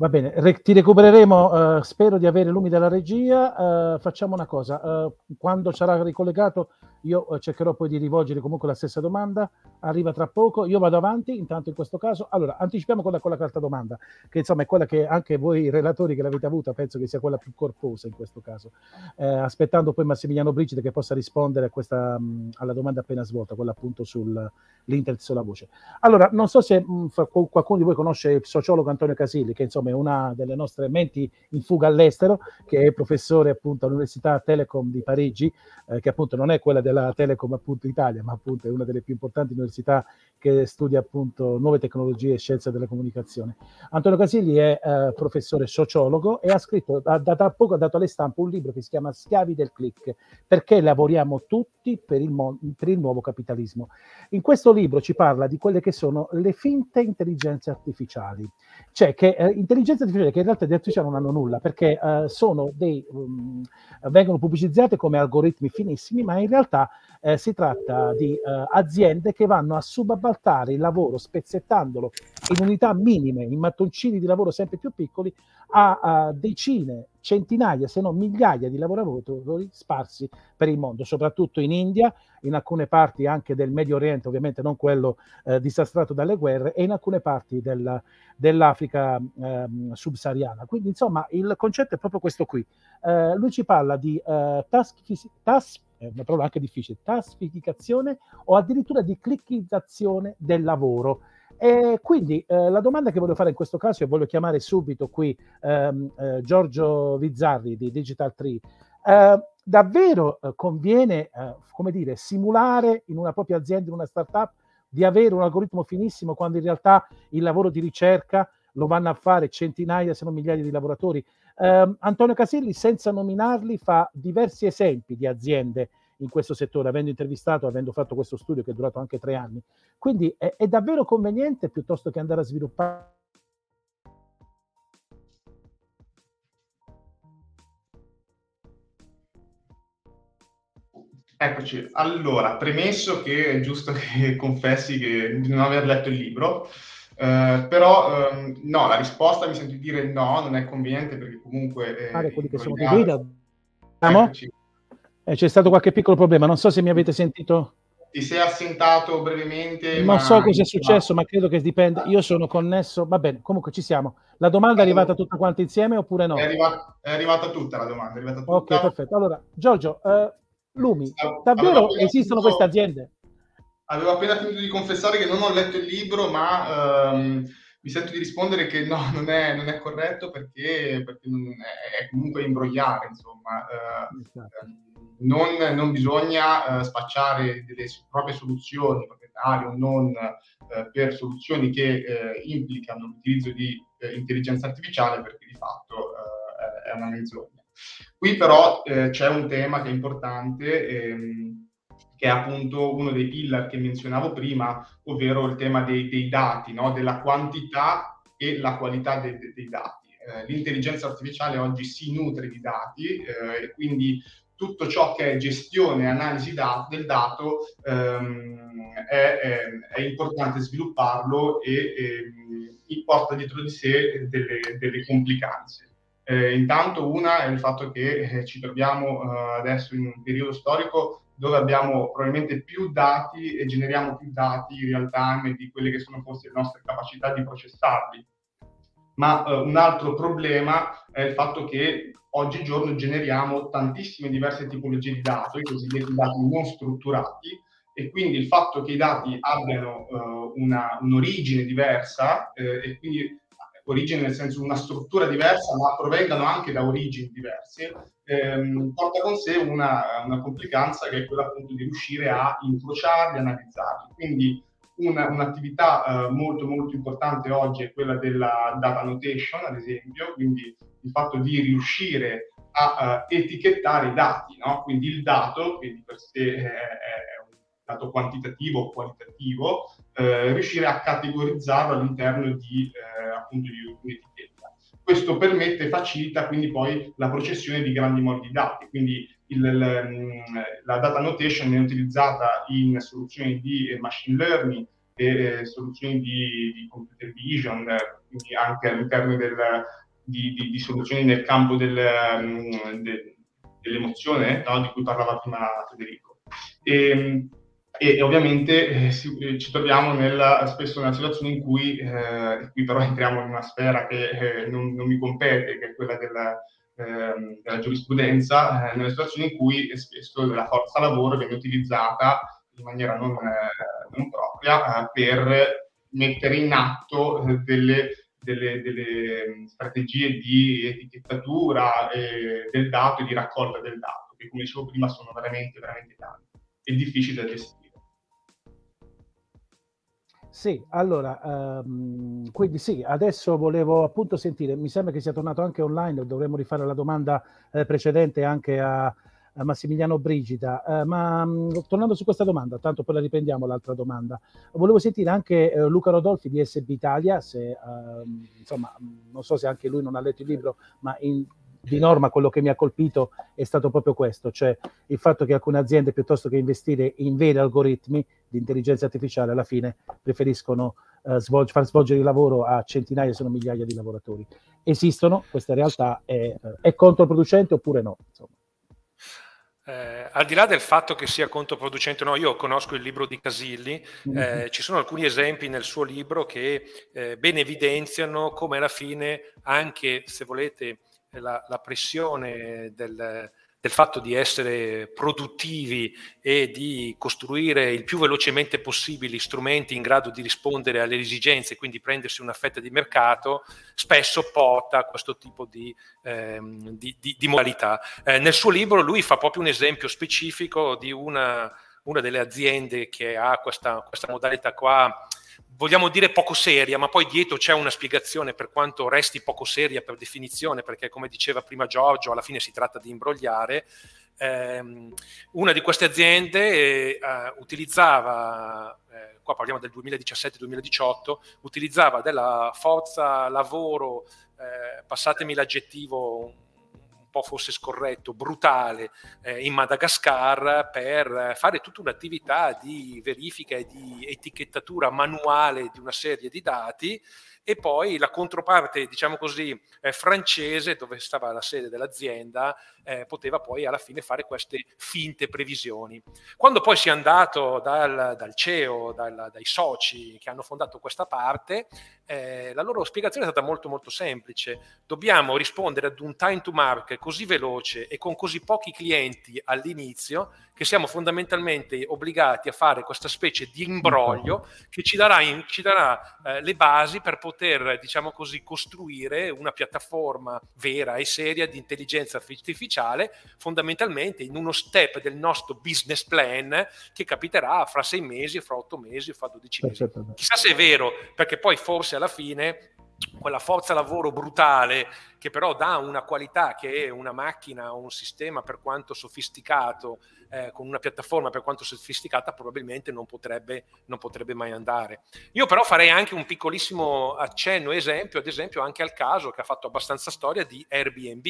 Speaker 1: Va bene, Re- ti recupereremo, uh, spero di avere lumi della regia. Uh, facciamo una cosa, uh, quando sarà ricollegato io cercherò poi di rivolgere comunque la stessa domanda, arriva tra poco, io vado avanti, intanto in questo caso, allora anticipiamo con la, con la carta domanda, che insomma è quella che anche voi relatori che l'avete avuta penso che sia quella più corposa in questo caso, aspettando poi Massimiliano Brigide che possa rispondere a questa, mh, alla domanda appena svolta, quella appunto sull'internet sulla voce. Allora, non so se mh, qualcuno di voi conosce il sociologo Antonio Casilli, che insomma è una delle nostre menti in fuga all'estero, che è professore appunto all'Università Telecom di Parigi, eh, che appunto non è quella della Telecom appunto Italia, ma appunto è una delle più importanti università che studia appunto nuove tecnologie e scienze della comunicazione. Antonio Casilli è eh, professore sociologo e ha scritto, da, da, poco ha dato alle stampe un libro che si chiama Schiavi del click, perché lavoriamo tutti per il, mo- per il nuovo capitalismo. In questo libro ci parla di quelle che sono le finte intelligenze artificiali, cioè che eh, intelligenze artificiali che in realtà di artificiale non hanno nulla, perché eh, sono dei, um, vengono pubblicizzate come algoritmi finissimi, ma in realtà eh, si tratta di eh, aziende che vanno a subappaltare il lavoro spezzettandolo in unità minime, in mattoncini di lavoro sempre più piccoli, a, a decine, centinaia, se non migliaia di lavoratori sparsi per il mondo, soprattutto in India, in alcune parti anche del Medio Oriente, ovviamente non quello eh, disastrato dalle guerre, e in alcune parti del, dell'Africa eh, subsahariana. Quindi, insomma, il concetto è proprio questo qui. Eh, lui ci parla di task, task è una parola anche difficile, taskificazione o addirittura di clickizzazione del lavoro. E quindi eh, la domanda che voglio fare in questo caso, e voglio chiamare subito qui ehm, eh, Giorgio Vizzarri di Digital Tree, eh, davvero eh, conviene, eh, come dire, simulare in una propria azienda, in una startup, di avere un algoritmo finissimo quando in realtà il lavoro di ricerca lo vanno a fare centinaia, se non migliaia di lavoratori. Eh, Antonio Casilli, senza nominarli, fa diversi esempi di aziende in questo settore, avendo intervistato, avendo fatto questo studio che è durato anche tre anni. Quindi è, è davvero conveniente piuttosto che andare a sviluppare
Speaker 5: Eccoci, allora, premesso che è giusto che confessi che di non aver letto il libro, eh, però eh, no, la risposta mi sento di dire no, non è conveniente perché comunque... Eh,
Speaker 1: quelli che sono di guida. Eh, c'è stato qualche piccolo problema, non so se mi avete sentito.
Speaker 5: Ti sei assentato brevemente?
Speaker 1: Non ma... so cosa è successo, ma credo che dipenda. Io sono connesso, va bene, comunque ci siamo. La domanda è arrivata tutta quanta insieme oppure no?
Speaker 5: È arrivata, è arrivata tutta la domanda. È arrivata tutta.
Speaker 1: Ok, perfetto. Allora, Giorgio, uh, Lumi, davvero esistono queste aziende?
Speaker 5: avevo appena finito di confessare che non ho letto il libro, ma ehm, mi sento di rispondere che no, non è, non è corretto perché, perché è, è, comunque imbrogliare, insomma. Eh, esatto. non, non, bisogna eh, spacciare delle proprie soluzioni, proprietarie o non, eh, per soluzioni che eh, implicano l'utilizzo di eh, intelligenza artificiale perché di fatto eh, è una menzogna. Qui però c'è un tema che è importante. Ehm, che è appunto uno dei pillar che menzionavo prima, ovvero il tema dei, dei dati, no? della quantità e la qualità de, dei dati. Eh, l'intelligenza artificiale oggi si nutre di dati eh, e quindi tutto ciò che è gestione e analisi da, del dato ehm, è, è, è, importante svilupparlo e, e porta dietro di sé delle, delle complicanze. Eh, intanto una è il fatto che eh, ci troviamo eh, adesso in un periodo storico dove abbiamo probabilmente più dati e generiamo più dati in real time di quelle che sono forse le nostre capacità di processarli. Ma eh, un altro problema è il fatto che oggigiorno generiamo tantissime diverse tipologie di dati, i cosiddetti dati non strutturati, e quindi il fatto che i dati abbiano uh, una, un'origine diversa eh, e quindi origine nel senso una struttura diversa, ma provengano anche da origini diverse, ehm, porta con sé una, una, complicanza che è quella appunto di riuscire a incrociarli, analizzarli. Quindi una, un'attività eh, molto molto importante oggi è quella della data annotation, ad esempio, quindi il fatto di riuscire a uh, etichettare i dati, no? quindi il dato, che di per sé è, è un dato quantitativo o qualitativo, eh, riuscire a categorizzarlo all'interno di, eh, appunto di un'etichetta. Questo permette facilita quindi poi la processione di grandi modi di dati, quindi il, la, la data annotation è utilizzata in soluzioni di machine learning e eh, soluzioni di, di, computer vision, quindi anche all'interno del, di, di, di, soluzioni nel campo del, de, dell'emozione, no? di cui parlava prima Federico. E, e, ovviamente eh, si, eh, ci troviamo nella, spesso nella situazione in cui, eh, qui però entriamo in una sfera che eh, non, non, mi compete, che è quella della, ehm, della giurisprudenza, eh, nelle situazioni in cui spesso la forza lavoro viene utilizzata in maniera non, eh, non propria per mettere in atto delle, delle, delle, strategie di etichettatura del dato e di raccolta del dato, che come dicevo prima sono veramente, veramente tanti e difficili da gestire.
Speaker 1: Sì, allora, um, quindi sì, adesso volevo appunto sentire, mi sembra che sia tornato anche online, dovremmo rifare la domanda eh, precedente anche a, a Massimiliano Brigida, uh, ma um, tornando su questa domanda, tanto poi la riprendiamo l'altra domanda, volevo sentire anche uh, Luca Rodolfi di SB Italia, se, uh, insomma, non so se anche lui non ha letto il libro, ma in, di norma quello che mi ha colpito è stato proprio questo, cioè il fatto che alcune aziende piuttosto che investire in veri algoritmi di intelligenza artificiale alla fine preferiscono eh, svolg- far svolgere il lavoro a centinaia se non migliaia di lavoratori. Esistono, questa realtà è, è controproducente oppure no? Insomma.
Speaker 7: Eh, al di là del fatto che sia controproducente o no, io conosco il libro di Casilli, mm-hmm. eh, ci sono alcuni esempi nel suo libro che eh, ben evidenziano come alla fine, anche se volete la, la pressione del, del fatto di essere produttivi e di costruire il più velocemente possibile strumenti in grado di rispondere alle esigenze, quindi prendersi una fetta di mercato, spesso porta a questo tipo di, ehm, di, di, di modalità. Eh, nel suo libro lui fa proprio un esempio specifico di una, una delle aziende che ha questa, questa modalità qua vogliamo dire poco seria, ma poi dietro c'è una spiegazione per quanto resti poco seria per definizione, perché come diceva prima Giorgio, alla fine si tratta di imbrogliare. Eh, una di queste aziende eh, utilizzava, eh, qua parliamo del 2017-2018, utilizzava della forza lavoro, eh, passatemi l'aggettivo po' forse scorretto, brutale eh, in Madagascar per fare tutta un'attività di verifica e di etichettatura manuale di una serie di dati e poi la controparte, diciamo così, eh, francese, dove stava la sede dell'azienda, eh, poteva poi alla fine fare queste finte previsioni. Quando poi si è andato dal, dal CEO, dal, dai soci che hanno fondato questa parte, eh, la loro spiegazione è stata molto molto semplice. Dobbiamo rispondere ad un time to market così veloce e con così pochi clienti all'inizio che siamo fondamentalmente obbligati a fare questa specie di imbroglio che ci darà, in, ci darà eh, le basi per poter, diciamo così, costruire una piattaforma vera e seria di intelligenza artificiale, fondamentalmente in uno step del nostro business plan che capiterà fra sei mesi, fra otto mesi, fra dodici mesi. Chissà se è vero, perché poi forse alla fine quella forza lavoro brutale che però dà una qualità che è una macchina o un sistema per quanto sofisticato, eh, con una piattaforma per quanto sofisticata, probabilmente non potrebbe, non potrebbe mai andare. Io però farei anche un piccolissimo accenno, esempio, ad esempio anche al caso che ha fatto abbastanza storia di Airbnb,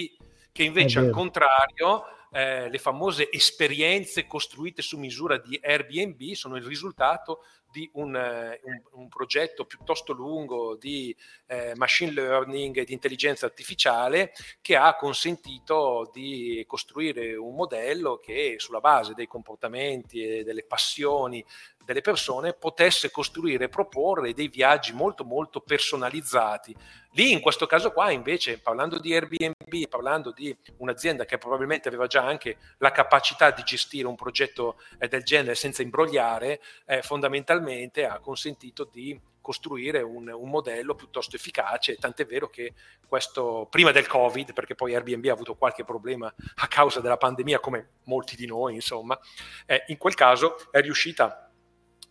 Speaker 7: che invece al contrario eh, le famose esperienze costruite su misura di Airbnb sono il risultato di un, eh, un, un, progetto piuttosto lungo di eh, machine learning e di intelligenza artificiale che ha consentito di costruire un modello che sulla base dei comportamenti e delle passioni delle persone potesse costruire e proporre dei viaggi molto molto personalizzati. Lì in questo caso qua invece parlando di Airbnb, parlando di un'azienda che probabilmente aveva già anche la capacità di gestire un progetto eh, del genere senza imbrogliare, eh, fondamentalmente ha consentito di costruire un, un, modello piuttosto efficace, tant'è vero che questo prima del Covid, perché poi Airbnb ha avuto qualche problema a causa della pandemia, come molti di noi, insomma, eh, in quel caso è riuscita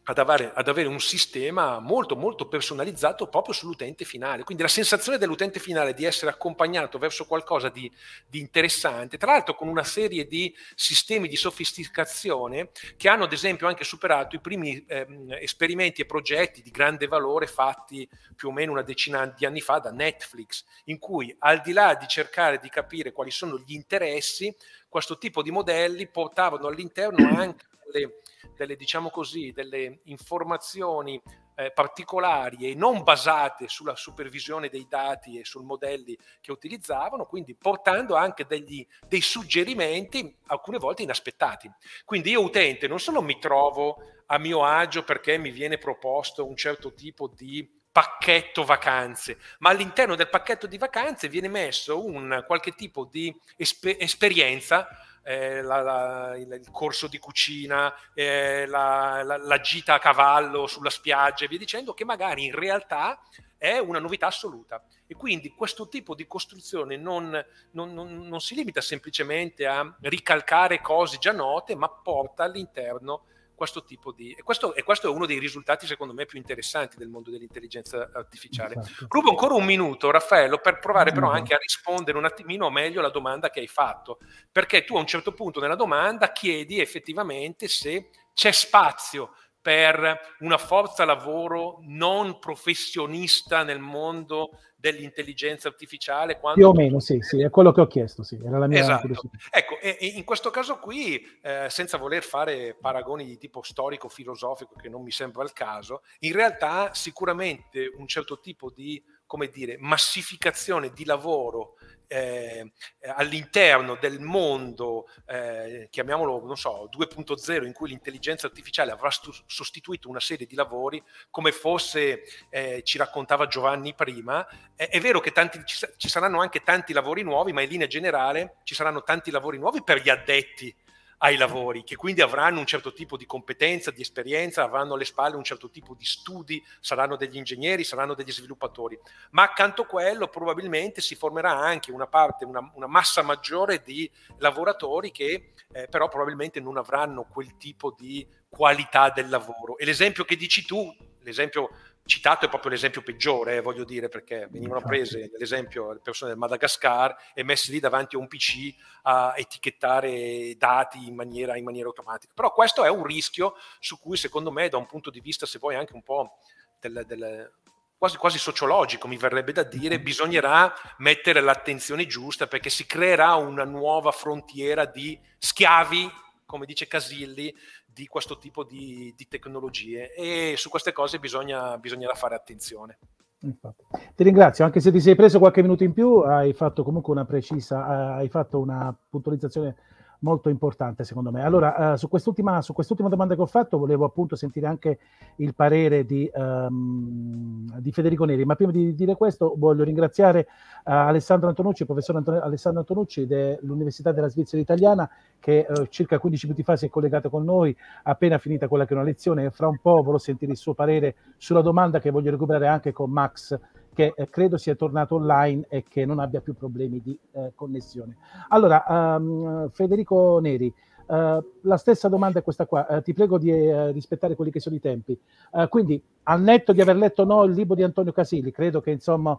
Speaker 7: ad avere, ad avere, un sistema molto molto personalizzato proprio sull'utente finale. Quindi la sensazione dell'utente finale di essere accompagnato verso qualcosa di, di interessante, tra l'altro con una serie di sistemi di sofisticazione che hanno ad esempio anche superato i primi eh, esperimenti e progetti di grande valore fatti più o meno una decina di anni fa da Netflix, in cui al di là di cercare di capire quali sono gli interessi, questo tipo di modelli portavano all'interno anche delle delle, diciamo così, delle informazioni eh, particolari e non basate sulla supervisione dei dati e sui modelli che utilizzavano, quindi portando anche degli, dei suggerimenti alcune volte inaspettati. Quindi io utente non solo mi trovo a mio agio perché mi viene proposto un certo tipo di pacchetto vacanze, ma all'interno del pacchetto di vacanze viene messo un qualche tipo di esper- esperienza eh, la, la, il, corso di cucina, eh, la, la, gita a cavallo sulla spiaggia e via dicendo, che magari in realtà è una novità assoluta. E quindi questo tipo di costruzione non, non, non, non si limita semplicemente a ricalcare cose già note, ma porta all'interno questo tipo di... E questo, e questo, è uno dei risultati, secondo me, più interessanti del mondo dell'intelligenza artificiale. Esatto. Rubo ancora un minuto, Raffaello, per provare però anche a rispondere un attimino meglio alla domanda che hai fatto, perché tu a un certo punto nella domanda chiedi effettivamente se c'è spazio per una forza lavoro non professionista nel mondo dell'intelligenza artificiale.
Speaker 1: Più o meno, sì, sì, è quello che ho chiesto, sì, era la mia
Speaker 7: esatto. Ecco, e, e, in questo caso qui, eh, senza voler fare paragoni di tipo storico-filosofico, che non mi sembra il caso, in realtà sicuramente un certo tipo di, come dire, massificazione di lavoro eh, all'interno del mondo, eh, chiamiamolo, non so, 2.0, in cui l'intelligenza artificiale avrà stu- sostituito una serie di lavori, come forse eh, ci raccontava Giovanni prima, è vero che tanti, ci, ci saranno anche tanti lavori nuovi, ma in linea generale ci saranno tanti lavori nuovi per gli addetti ai lavori, che quindi avranno un certo tipo di competenza, di esperienza, avranno alle spalle un certo tipo di studi, saranno degli ingegneri, saranno degli sviluppatori. Ma accanto a quello probabilmente si formerà anche una parte, una, una massa maggiore di lavoratori che eh, però probabilmente non avranno quel tipo di qualità del lavoro. E l'esempio che dici tu, l'esempio citato è proprio l'esempio peggiore, eh, voglio dire, perché venivano prese, nell'esempio, le persone del Madagascar e messe lì davanti a un PC a etichettare dati in maniera, in maniera automatica. Però questo è un rischio su cui, secondo me, da un punto di vista, se vuoi, anche un po' del, del quasi, quasi sociologico, mi verrebbe da dire, bisognerà mettere l'attenzione giusta perché si creerà una nuova frontiera di schiavi, come dice Casilli, di questo tipo di, di tecnologie e su queste cose bisogna, bisognerà fare attenzione.
Speaker 1: Infatti. Ti ringrazio, anche se ti sei preso qualche minuto in più, hai fatto comunque una precisa, hai fatto una puntualizzazione molto importante secondo me. Allora, uh, su, quest'ultima, su, quest'ultima, domanda che ho fatto volevo appunto sentire anche il parere di, um, di Federico Neri, ma prima di dire questo voglio ringraziare uh, Alessandro Antonucci, il professor Anton- Alessandro Antonucci dell'Università della Svizzera Italiana che uh, circa 15 minuti fa si è collegato con noi, appena finita quella che è una lezione e fra un po' voglio sentire il suo parere sulla domanda che voglio recuperare anche con Max che eh, credo sia tornato online e che non abbia più problemi di eh, connessione. Allora, um, Federico Neri, uh, la stessa domanda è questa qua, uh, ti prego di uh, rispettare quelli che sono i tempi. quindi, al netto di aver letto no il libro di Antonio Casilli, credo che insomma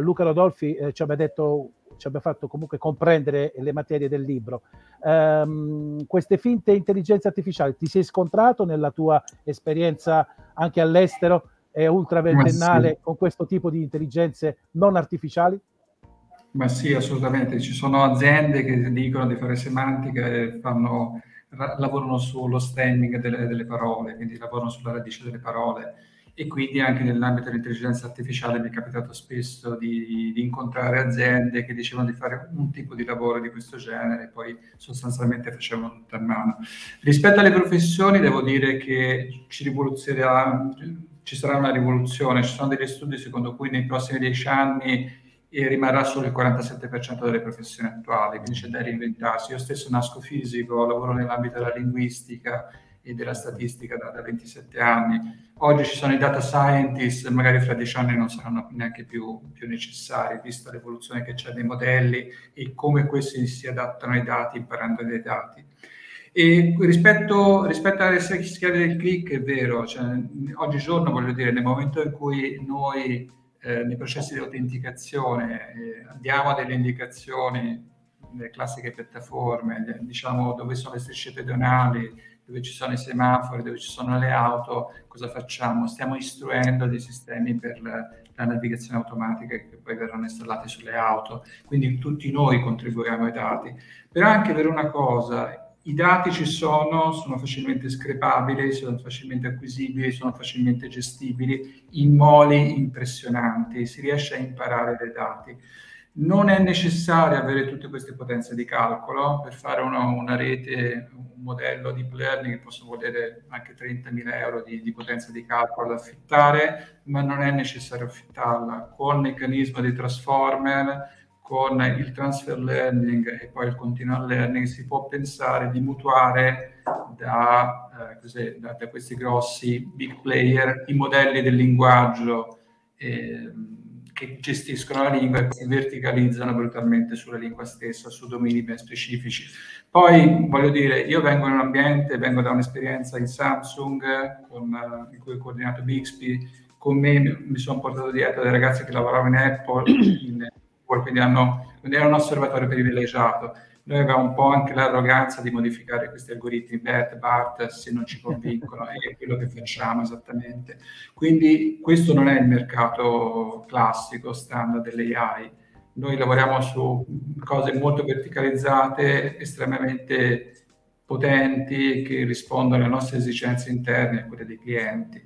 Speaker 1: Luca Rodolfi ci abbia detto ci abbia fatto comunque comprendere le materie del libro. Um, queste finte intelligenze artificiali ti sei scontrato nella tua esperienza anche all'estero? È ultraventennale sì. con questo tipo di intelligenze non artificiali?
Speaker 2: Ma sì, assolutamente. Ci sono aziende che dicono di fare semantica e fanno, lavorano sullo stemming delle, delle parole, quindi lavorano sulla radice delle parole e quindi anche nell'ambito dell'intelligenza artificiale mi è capitato spesso di, di, incontrare aziende che dicevano di fare un tipo di lavoro di questo genere e poi sostanzialmente facevano tutto a mano. Rispetto alle professioni devo dire che ci rivoluzionerà, ci sarà una rivoluzione, ci sono degli studi secondo cui nei prossimi dieci anni e rimarrà solo il 47% delle professioni attuali, quindi c'è da reinventarsi. Io stesso nasco fisico, lavoro nell'ambito della linguistica e della statistica da, da 27 anni. Oggi ci sono i data scientist, magari fra dieci anni non saranno neanche più, più necessari, vista l'evoluzione che c'è dei modelli e come questi si adattano ai dati imparando dai dati. E rispetto, rispetto alle schede del click è vero, cioè, oggigiorno voglio dire, nel momento in cui noi eh, nei processi di autenticazione eh, diamo delle indicazioni nelle classiche piattaforme, diciamo dove sono le strisce pedonali, dove ci sono i semafori, dove ci sono le auto, cosa facciamo? Stiamo istruendo dei sistemi per la, la navigazione automatica che poi verranno installati sulle auto, quindi tutti noi contribuiamo ai dati. Però anche vero una cosa, i dati ci sono, sono facilmente screpabili, sono facilmente acquisibili, sono facilmente gestibili in modi impressionanti, si riesce a imparare dai dati. Non è necessario avere tutte queste potenze di calcolo per fare una, una rete, un modello deep learning che possono volere anche 30.000 euro di, di, potenza di calcolo da affittare, ma non è necessario affittarla. Con meccanismo di transformer, con il transfer learning e poi il continual learning si può pensare di mutuare da, eh, da, da questi grossi big player i modelli del linguaggio. Eh, che gestiscono la lingua e si verticalizzano brutalmente sulla lingua stessa, su domini ben specifici. Poi voglio dire, io vengo in un ambiente, vengo da un'esperienza in Samsung, con, uh, in cui ho coordinato Bixby, con me mi sono portato dietro dei ragazzi che lavoravano in Apple, in Apple quindi, hanno, quindi era un osservatore privilegiato noi avevamo un po' anche l'arroganza di modificare questi algoritmi BERT, BART se non ci convincono è quello che facciamo esattamente. Quindi questo non è il mercato classico, standard dell'AI. Noi lavoriamo su cose molto verticalizzate, estremamente potenti, che rispondono alle nostre esigenze interne e quelle dei clienti.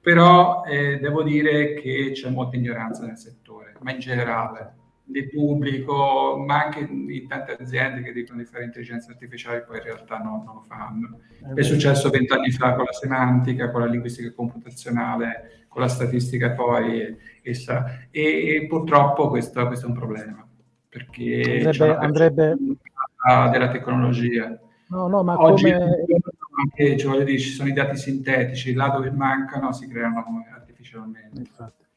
Speaker 2: Però eh, devo dire che c'è molta ignoranza nel settore, ma in generale di pubblico, ma anche in tante aziende che dicono di fare intelligenza artificiale, poi in realtà no, non lo fanno. È successo vent'anni fa con la semantica, con la linguistica computazionale, con la statistica poi, e, e, e purtroppo questo, questo, è un problema, perché
Speaker 1: andrebbe, andrebbe...
Speaker 2: della tecnologia.
Speaker 1: No, no, ma Oggi come...
Speaker 2: anche, cioè, dire, ci sono i dati sintetici, là dove mancano si creano artificialmente.
Speaker 1: Infatti.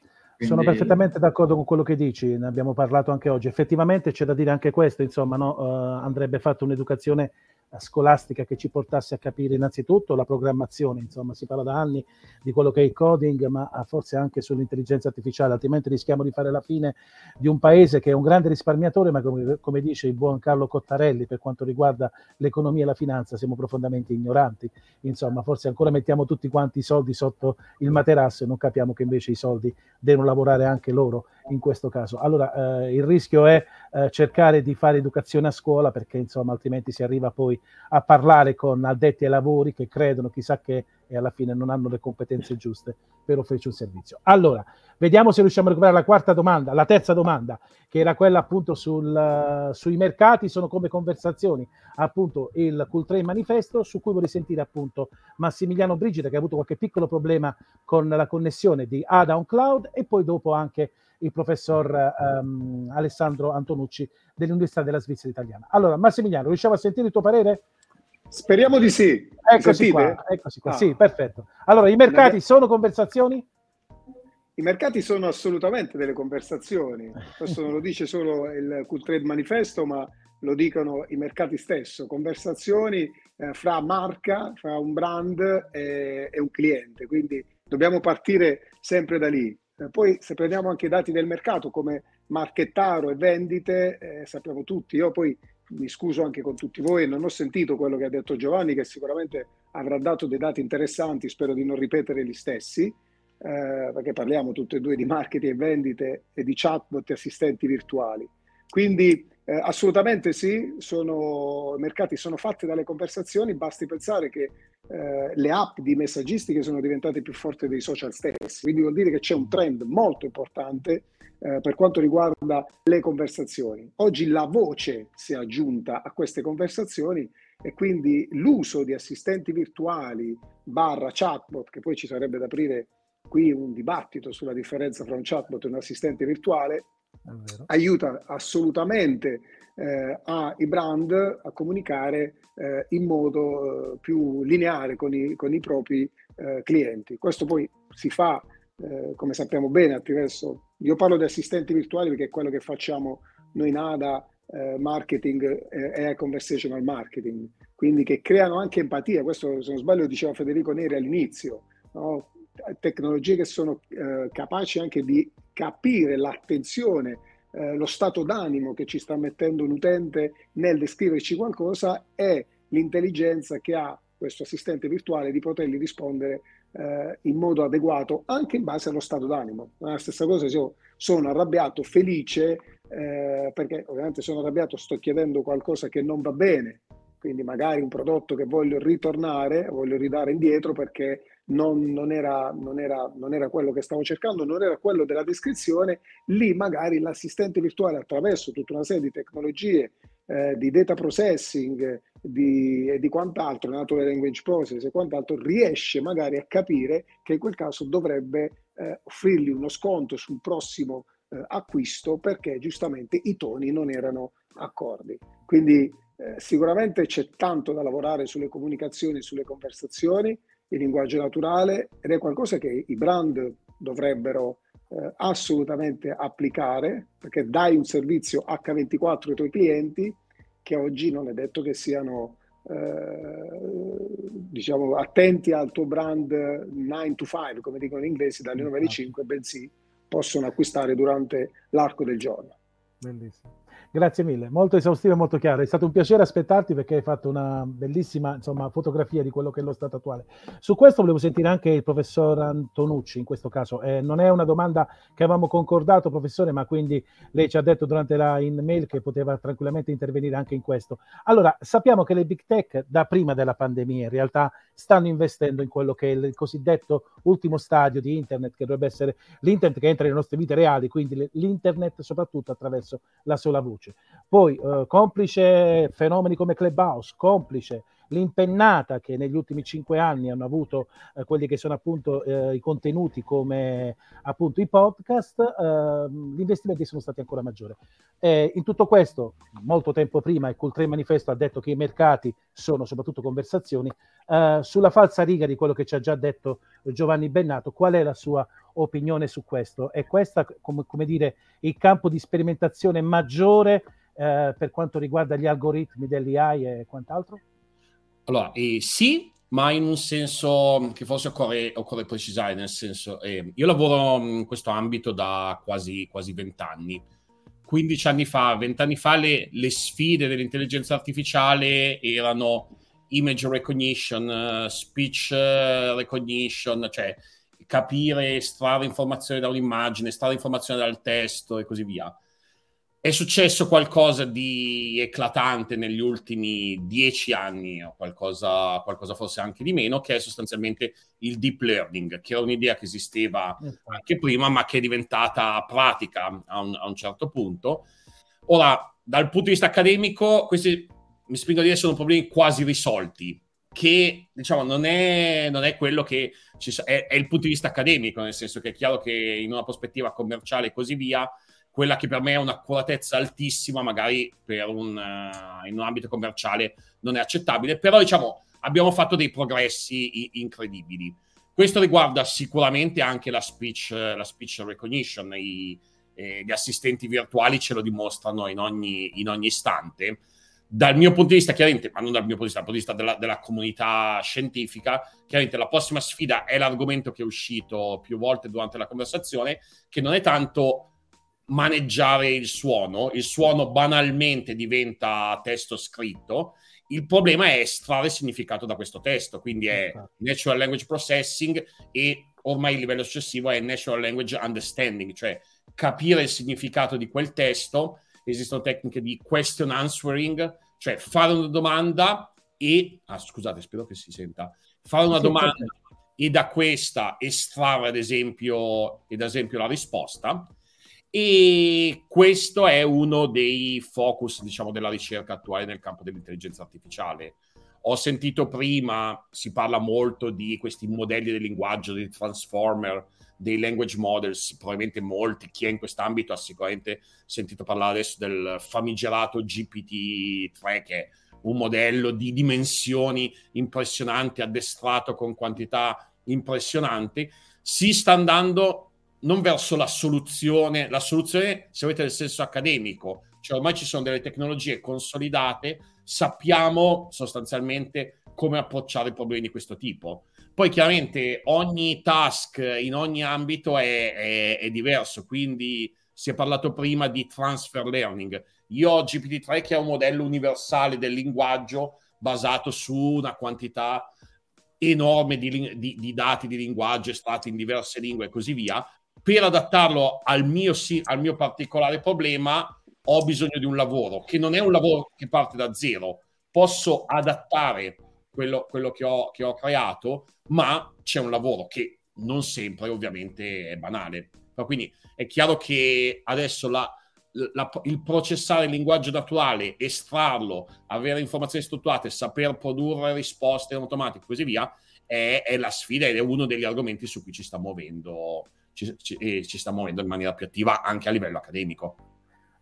Speaker 1: Quindi... Sono perfettamente d'accordo con quello che dici, ne abbiamo parlato anche oggi. Effettivamente c'è da dire anche questo, insomma, no? uh, andrebbe fatta un'educazione scolastica che ci portasse a capire innanzitutto la programmazione, insomma si parla da anni di quello che è il coding, ma forse anche sull'intelligenza artificiale, altrimenti rischiamo di fare la fine di un paese che è un grande risparmiatore, ma come, come dice il buon Carlo Cottarelli per quanto riguarda l'economia e la finanza siamo profondamente ignoranti, insomma forse ancora mettiamo tutti quanti i soldi sotto il materasso e non capiamo che invece i soldi devono lavorare anche loro in questo caso. Allora eh, il rischio è eh, cercare di fare educazione a scuola perché insomma altrimenti si arriva poi a parlare con addetti ai lavori che credono chissà che e alla fine non hanno le competenze giuste per offrirci un servizio. Allora, vediamo se riusciamo a recuperare la quarta domanda, la terza domanda, che era quella appunto sul, uh, sui mercati, sono come conversazioni, appunto il Cool Train Manifesto, su cui vorrei sentire appunto Massimiliano Brigida, che ha avuto qualche piccolo problema con la connessione di Ada on Cloud, e poi dopo anche il professor um, Alessandro Antonucci dell'Università della Svizzera Italiana. Allora, Massimiliano, riusciamo a sentire il tuo parere?
Speaker 6: Speriamo di sì.
Speaker 1: Eccoci qua, eccoci qua. Ah. sì, perfetto. Allora, i mercati sono conversazioni?
Speaker 6: I mercati sono assolutamente delle conversazioni. Questo non lo dice solo il Cool Trade Manifesto, ma lo dicono i mercati stesso. Conversazioni eh, fra marca, fra un brand e, e, un cliente. Quindi dobbiamo partire sempre da lì. Eh, poi se prendiamo anche i dati del mercato come marchettaro e vendite, eh, sappiamo tutti, io poi mi scuso anche con tutti voi, non ho sentito quello che ha detto Giovanni, che sicuramente avrà dato dei dati interessanti, spero di non ripetere gli stessi, eh, perché parliamo tutti e due di marketing e vendite e di chatbot e assistenti virtuali. Quindi eh, assolutamente sì, sono, i mercati sono fatti dalle conversazioni, basti pensare che eh, le app di messaggistica sono diventate più forti dei social stessi, quindi vuol dire che c'è un trend molto importante eh, per quanto riguarda le conversazioni. Oggi la voce si è aggiunta a queste conversazioni e quindi l'uso di assistenti virtuali barra chatbot, che poi ci sarebbe da aprire qui un dibattito sulla differenza tra un chatbot e un assistente virtuale, aiuta assolutamente eh, ai brand a comunicare eh, in modo eh, più lineare con i, con i propri eh, clienti. Questo poi si fa, eh, come sappiamo bene, attraverso... Io parlo di assistenti virtuali perché è quello che facciamo noi in ADA, eh, marketing e conversational marketing, quindi che creano anche empatia. Questo, se non sbaglio, diceva Federico Neri all'inizio. No? Tecnologie che sono capaci anche di capire l'attenzione, eh, lo stato d'animo che ci sta mettendo un utente nel descriverci qualcosa e l'intelligenza che ha questo assistente virtuale di potergli rispondere eh, in modo adeguato anche in base allo stato d'animo. La stessa cosa se io sono arrabbiato, felice, eh, perché ovviamente sono arrabbiato, sto chiedendo qualcosa che non va bene, quindi magari un prodotto che voglio ritornare, voglio ridare indietro perché non, non, era, non, era, non, era, quello che stavo cercando, non era quello della descrizione, lì magari l'assistente virtuale attraverso tutta una serie di tecnologie eh, di data processing di, e di quant'altro, natural language process e quant'altro, riesce magari a capire che in quel caso dovrebbe eh, offrirgli uno sconto sul prossimo eh, acquisto perché giustamente i toni non erano accordi. Quindi eh, sicuramente c'è tanto da lavorare sulle comunicazioni, sulle conversazioni, il linguaggio naturale ed è qualcosa che i brand dovrebbero eh, assolutamente applicare perché dai un servizio H24 ai tuoi clienti che oggi non è detto che siano eh, diciamo attenti al tuo brand 9 to 5 come dicono in inglese dalle 9 alle 5 esatto. bensì possono acquistare durante l'arco del giorno.
Speaker 1: Bellissimo. Grazie mille, molto esaustivo e molto chiaro. È stato un piacere aspettarti perché hai fatto una bellissima insomma, fotografia di quello che è lo stato attuale. Su questo volevo sentire anche il professor Antonucci in questo caso. Eh, non è una domanda che avevamo concordato, professore, ma quindi lei ci ha detto durante la mail che poteva tranquillamente intervenire anche in questo. Allora, sappiamo che le big tech da prima della pandemia in realtà stanno investendo in quello che è il cosiddetto ultimo stadio di internet, che dovrebbe essere l'internet che entra nelle nostre vite reali, quindi l'internet soprattutto attraverso la sola voce voce. Poi, eh, complice fenomeni come Clubhouse, complice l'impennata che negli ultimi cinque anni hanno avuto eh, quelli che sono appunto eh, i contenuti come appunto i podcast, eh, gli investimenti sono stati ancora maggiori. in tutto questo, molto tempo prima, il Culture Manifesto ha detto che i mercati sono soprattutto conversazioni. Eh, sulla falsa riga di quello che ci ha già detto Giovanni Bennato, qual è la sua opinione su questo? È questo, come, come dire, il campo di sperimentazione maggiore eh, per quanto riguarda gli algoritmi dell'AI e quant'altro?
Speaker 8: Allora, eh, sì, ma in un senso che forse occorre, occorre precisare, nel senso, eh, io lavoro in questo ambito da quasi, quasi 20 anni. 15 anni fa, 20 anni fa, le, le sfide dell'intelligenza artificiale erano image recognition, uh, speech uh, recognition, cioè capire, estrarre informazioni da un'immagine, estrarre informazioni dal testo e così via. È successo qualcosa di eclatante negli ultimi dieci anni, o qualcosa, qualcosa forse anche di meno, che è sostanzialmente il deep learning, che era un'idea che esisteva anche prima, ma che è diventata pratica a un, a un certo punto. Ora, dal punto di vista accademico, questi mi spingo a dire sono problemi quasi risolti, che diciamo non è, non è quello che ci, è, è il punto di vista accademico, nel senso che è chiaro che in una prospettiva commerciale e così via quella che per me è un'accuratezza altissima, magari un, uh, in un ambito commerciale non è accettabile, però diciamo abbiamo fatto dei progressi i- incredibili. Questo riguarda sicuramente anche la speech, la speech recognition, I, eh, gli assistenti virtuali ce lo dimostrano in ogni, in ogni istante. Dal mio punto di vista, chiaramente, ma non dal mio punto di vista, dal punto di vista della, della comunità scientifica, chiaramente la prossima sfida è l'argomento che è uscito più volte durante la conversazione, che non è tanto maneggiare il suono, il suono banalmente diventa testo scritto, il problema è estrarre significato da questo testo, quindi è esatto. natural language processing e ormai il livello successivo è natural language understanding, cioè capire il significato di quel testo esistono tecniche di question answering, cioè fare una domanda e... Ah, scusate, spero che si senta. Fare una sì, domanda sì. e da questa estrarre ad esempio, ad esempio la risposta. E questo è uno dei focus, diciamo, della ricerca attuale nel campo dell'intelligenza artificiale. Ho sentito prima, si parla molto di questi modelli del linguaggio, dei transformer, dei language models, probabilmente molti, chi è in quest'ambito ha sicuramente sentito parlare adesso del famigerato GPT-3 che è un modello di dimensioni impressionanti, addestrato con quantità impressionanti, si sta andando non verso la soluzione, la soluzione se avete nel senso accademico, cioè ormai ci sono delle tecnologie consolidate, sappiamo sostanzialmente come approcciare problemi di questo tipo. Poi chiaramente ogni task in ogni ambito è, è, è diverso, quindi si è parlato prima di transfer learning. Io ho GPT-3 che è un modello universale del linguaggio basato su una quantità enorme di, di, di dati di linguaggio estratti in diverse lingue e così via. Per adattarlo al mio, al mio particolare problema ho bisogno di un lavoro che non è un lavoro che parte da zero. Posso adattare quello, quello che, ho, che ho creato, ma c'è un lavoro che non sempre ovviamente è banale. Quindi è chiaro che adesso la, la, il processare il linguaggio naturale, estrarlo, avere informazioni strutturate, saper produrre risposte in automatico e così via, è, è, la sfida ed è uno degli argomenti su cui ci sta muovendo, ci, ci, ci sta muovendo in maniera più attiva anche a livello accademico.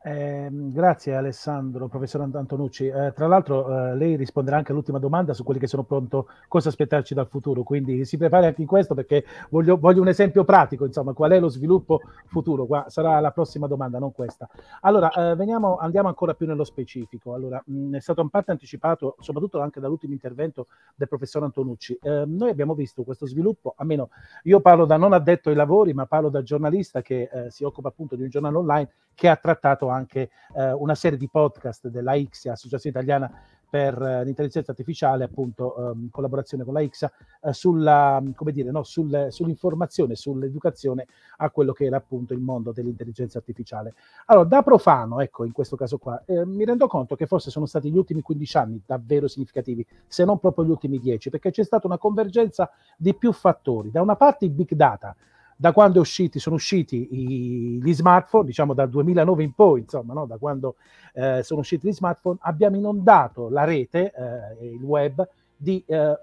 Speaker 1: Eh, grazie Alessandro, professor Antonucci. Eh, tra l'altro eh, lei risponderà anche all'ultima domanda su quelli che sono pronto, cosa aspettarci dal futuro, quindi si prepari anche in questo perché voglio, voglio un esempio pratico, insomma, qual è lo sviluppo futuro? Qua sarà la prossima domanda, non questa. Allora, eh, veniamo, andiamo ancora più nello specifico. Allora, mh, è stato in parte anticipato, soprattutto anche dall'ultimo intervento del professor Antonucci. Eh, noi abbiamo visto questo sviluppo, almeno io parlo da non addetto ai lavori, ma parlo da giornalista che eh, si occupa appunto di un giornale online che ha trattato anche eh, una serie di podcast della IXIA, Associazione Italiana per eh, l'Intelligenza Artificiale, appunto ehm, in collaborazione con la IXA, eh, sulla, dire, no, sul, sull'informazione, sull'educazione a quello che era appunto il mondo dell'intelligenza artificiale. Allora, da profano, ecco, in questo caso qua, eh, mi rendo conto che forse sono stati gli ultimi 15 anni davvero significativi, se non proprio gli ultimi 10, perché c'è stata una convergenza di più fattori. Da una parte i big data, da quando usciti, sono usciti i, gli smartphone, diciamo dal 2009 in poi, insomma, no? da quando eh, sono usciti gli smartphone, abbiamo inondato la rete eh, il web di eh,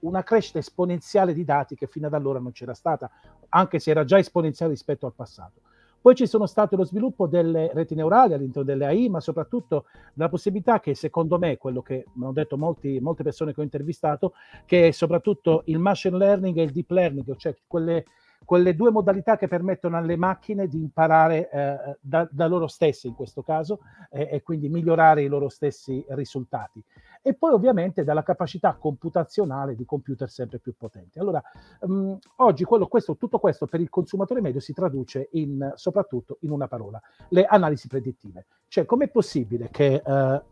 Speaker 1: una crescita esponenziale di dati che fino ad allora non c'era stata, anche se era già esponenziale rispetto al passato. Poi ci sono state lo sviluppo delle reti neurali all'interno delle AI, ma soprattutto la possibilità che secondo me, quello che mi hanno detto molti, molte persone che ho intervistato, che soprattutto il machine learning e il deep learning, cioè quelle quelle due modalità che permettono alle macchine di imparare eh, da, da, loro stesse in questo caso eh, e quindi migliorare i loro stessi risultati. E poi ovviamente dalla capacità computazionale di computer sempre più potenti. Allora, mh, mm, oggi quello, questo, tutto questo per il consumatore medio si traduce in, soprattutto in una parola, le analisi predittive. Cioè, com'è possibile che eh,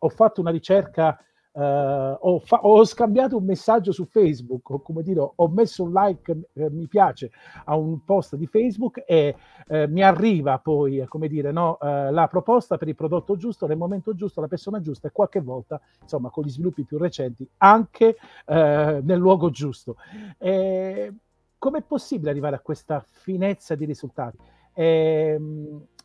Speaker 1: ho fatto una ricerca Uh, ho, fa- ho, scambiato un messaggio su Facebook, o come dire, ho messo un like, eh, mi piace a un post di Facebook e eh, mi arriva poi, come dire, no, uh, la proposta per il prodotto giusto, nel momento giusto, la persona giusta e qualche volta, insomma, con gli sviluppi più recenti, anche uh, nel luogo giusto. Com'è possibile arrivare a questa finezza di risultati? E, ehm, cioè,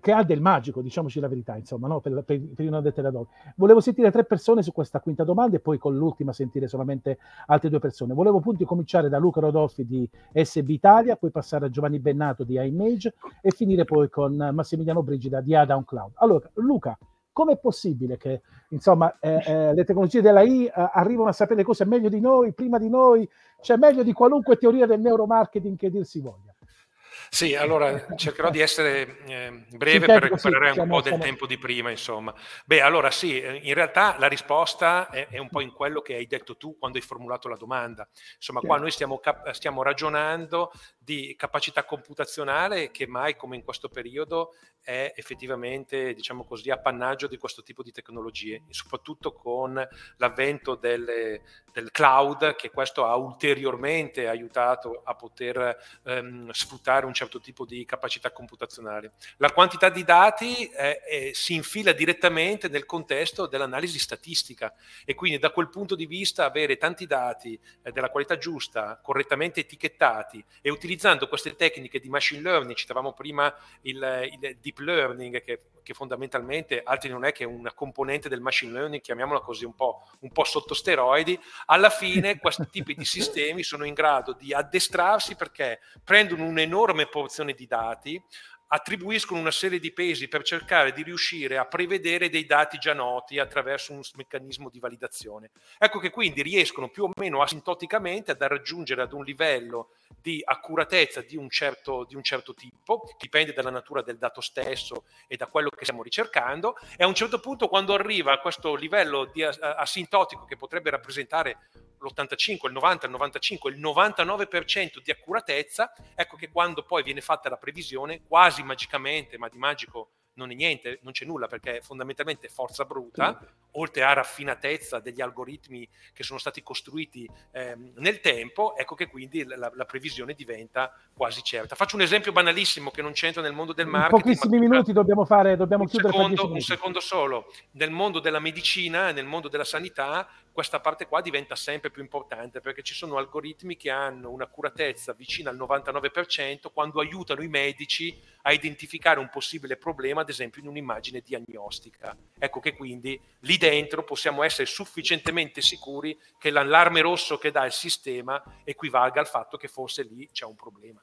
Speaker 1: che ha del magico, diciamoci la verità, insomma, no? per, per, per una dog. Volevo sentire tre persone su questa quinta domanda e poi con l'ultima sentire solamente altre due persone. Volevo appunto cominciare da Luca Rodolfi di SB Italia, poi passare a Giovanni Bennato di iMage e finire poi con Massimiliano Brigida di Adown Cloud. Allora, Luca, com'è possibile che insomma, eh, eh, le tecnologie della I eh, arrivano a sapere le cose meglio di noi, prima di noi, cioè meglio di qualunque teoria del neuromarketing che dir si voglia?
Speaker 7: Sì, allora cercherò di essere eh, breve per recuperare un po' del tempo di prima, insomma. Beh, allora sì, eh, in realtà la risposta è, è, un po' in quello che hai detto tu quando hai formulato la domanda. Insomma, qua noi stiamo, cap- stiamo ragionando di capacità computazionale che mai come in questo periodo è effettivamente, diciamo così, appannaggio di questo tipo di tecnologie, soprattutto con l'avvento delle, del cloud, che questo ha ulteriormente aiutato a poter ehm, sfruttare un certo tipo di capacità computazionale. La quantità di dati eh, eh, si infila direttamente nel contesto dell'analisi statistica e quindi da quel punto di vista avere tanti dati eh, della qualità giusta, correttamente etichettati e utilizzando queste tecniche di machine learning, citavamo prima il, il deep learning che, che, fondamentalmente altri non è che una componente del machine learning, chiamiamola così un po', un po sotto steroidi, alla fine questi tipi di sistemi sono in grado di addestrarsi perché prendono un'enorme porzione di dati, attribuiscono una serie di pesi per cercare di riuscire a prevedere dei dati già noti attraverso un meccanismo di validazione. Ecco che quindi riescono più o meno asintoticamente ad raggiungere ad un livello di accuratezza di un, certo, di un certo tipo, dipende dalla natura del dato stesso e da quello che stiamo ricercando, e a un certo punto quando arriva a questo livello asintotico che potrebbe rappresentare l'85, il 90, il 95, il 99% di accuratezza, ecco che quando poi viene fatta la previsione, quasi magicamente, ma di magico non è niente, non c'è nulla perché fondamentalmente forza bruta, oltre a raffinatezza degli algoritmi che sono stati costruiti ehm, nel tempo, ecco che quindi la, la, previsione diventa quasi certa. Faccio un esempio banalissimo che non c'entra nel mondo del marketing.
Speaker 1: In pochissimi minuti dobbiamo fare, dobbiamo
Speaker 7: un
Speaker 1: chiudere.
Speaker 7: Secondo, un secondo solo. Nel mondo della medicina, nel mondo della sanità, questa parte qua diventa sempre più importante perché ci sono algoritmi che hanno un'accuratezza vicina al 99% quando aiutano i medici a identificare un possibile problema, ad esempio in un'immagine diagnostica. Ecco che quindi lì dentro possiamo essere sufficientemente sicuri che l'allarme rosso che dà il sistema equivalga al fatto che forse lì c'è un problema.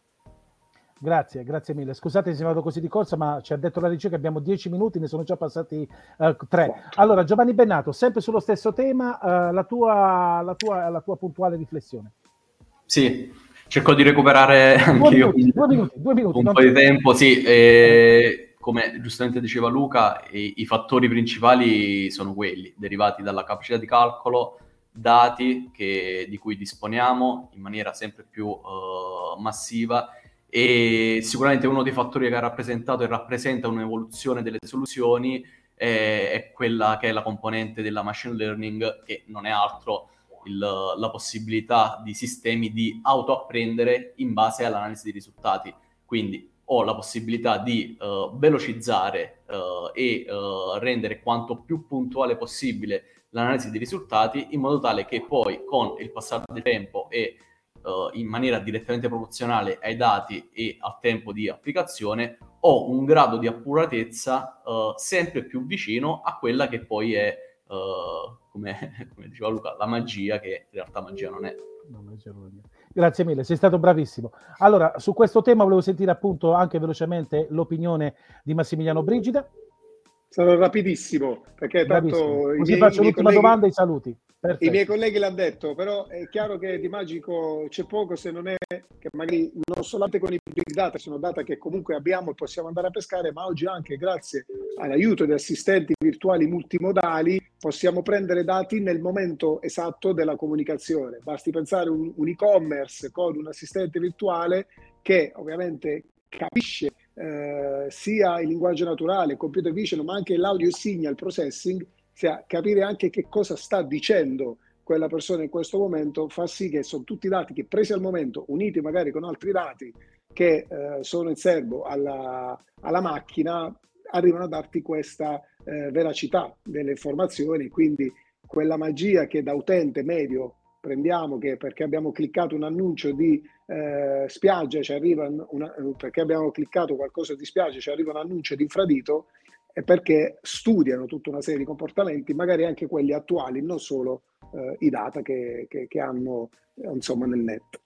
Speaker 1: Grazie, grazie mille. Scusate se vado così di corsa, ma ci ha detto la regia che abbiamo dieci minuti, ne sono già passati uh, tre. Allora, Giovanni Bennato, sempre sullo stesso tema, uh, la, tua, la, tua, la tua puntuale riflessione.
Speaker 3: Sì, cerco di recuperare anche io
Speaker 1: due minuti, due minuti,
Speaker 3: un po' di tempo. Sì, e, come giustamente diceva Luca, i, i fattori principali sono quelli derivati dalla capacità di calcolo, dati che, di cui disponiamo in maniera sempre più uh, massiva e sicuramente uno dei fattori che ha rappresentato e rappresenta un'evoluzione delle soluzioni è, è quella che è la componente della machine learning, che non è altro il, la possibilità di sistemi di autoapprendere in base all'analisi dei risultati. Quindi ho la possibilità di uh, velocizzare uh, e uh, rendere quanto più puntuale possibile l'analisi dei risultati in modo tale che poi con il passare del tempo e in maniera direttamente proporzionale ai dati e al tempo di applicazione, ho un grado di accuratezza sempre più vicino a quella che poi è, come, come, diceva Luca, la magia, che in realtà magia non è.
Speaker 1: Grazie mille, sei stato bravissimo. Allora, su questo tema volevo sentire appunto anche velocemente l'opinione di Massimiliano Brigida.
Speaker 6: Sarò rapidissimo, perché tanto...
Speaker 1: Così miei, faccio l'ultima colleghi... domanda e i saluti.
Speaker 6: Perfetto. I miei colleghi l'hanno detto, però è chiaro che di magico c'è poco se non è che magari non solamente con i big data, sono data che comunque abbiamo e possiamo andare a pescare, ma oggi anche grazie all'aiuto di assistenti virtuali multimodali possiamo prendere dati nel momento esatto della comunicazione. Basti pensare un, un e-commerce con un assistente virtuale che ovviamente capisce eh, sia il linguaggio naturale, il computer vision, ma anche l'audio signal processing cioè, capire anche che cosa sta dicendo quella persona in questo momento fa sì che sono tutti dati che presi al momento, uniti magari con altri dati che eh, sono in serbo alla, alla, macchina, arrivano a darti questa eh, veracità delle informazioni, quindi quella magia che da utente medio prendiamo che perché abbiamo cliccato un annuncio di eh, spiaggia ci arriva una, perché abbiamo cliccato qualcosa di spiaggia ci arriva un annuncio di infradito perché studiano tutta una serie di comportamenti, magari anche quelli attuali, non solo eh, i data che, che, che hanno insomma, nel net.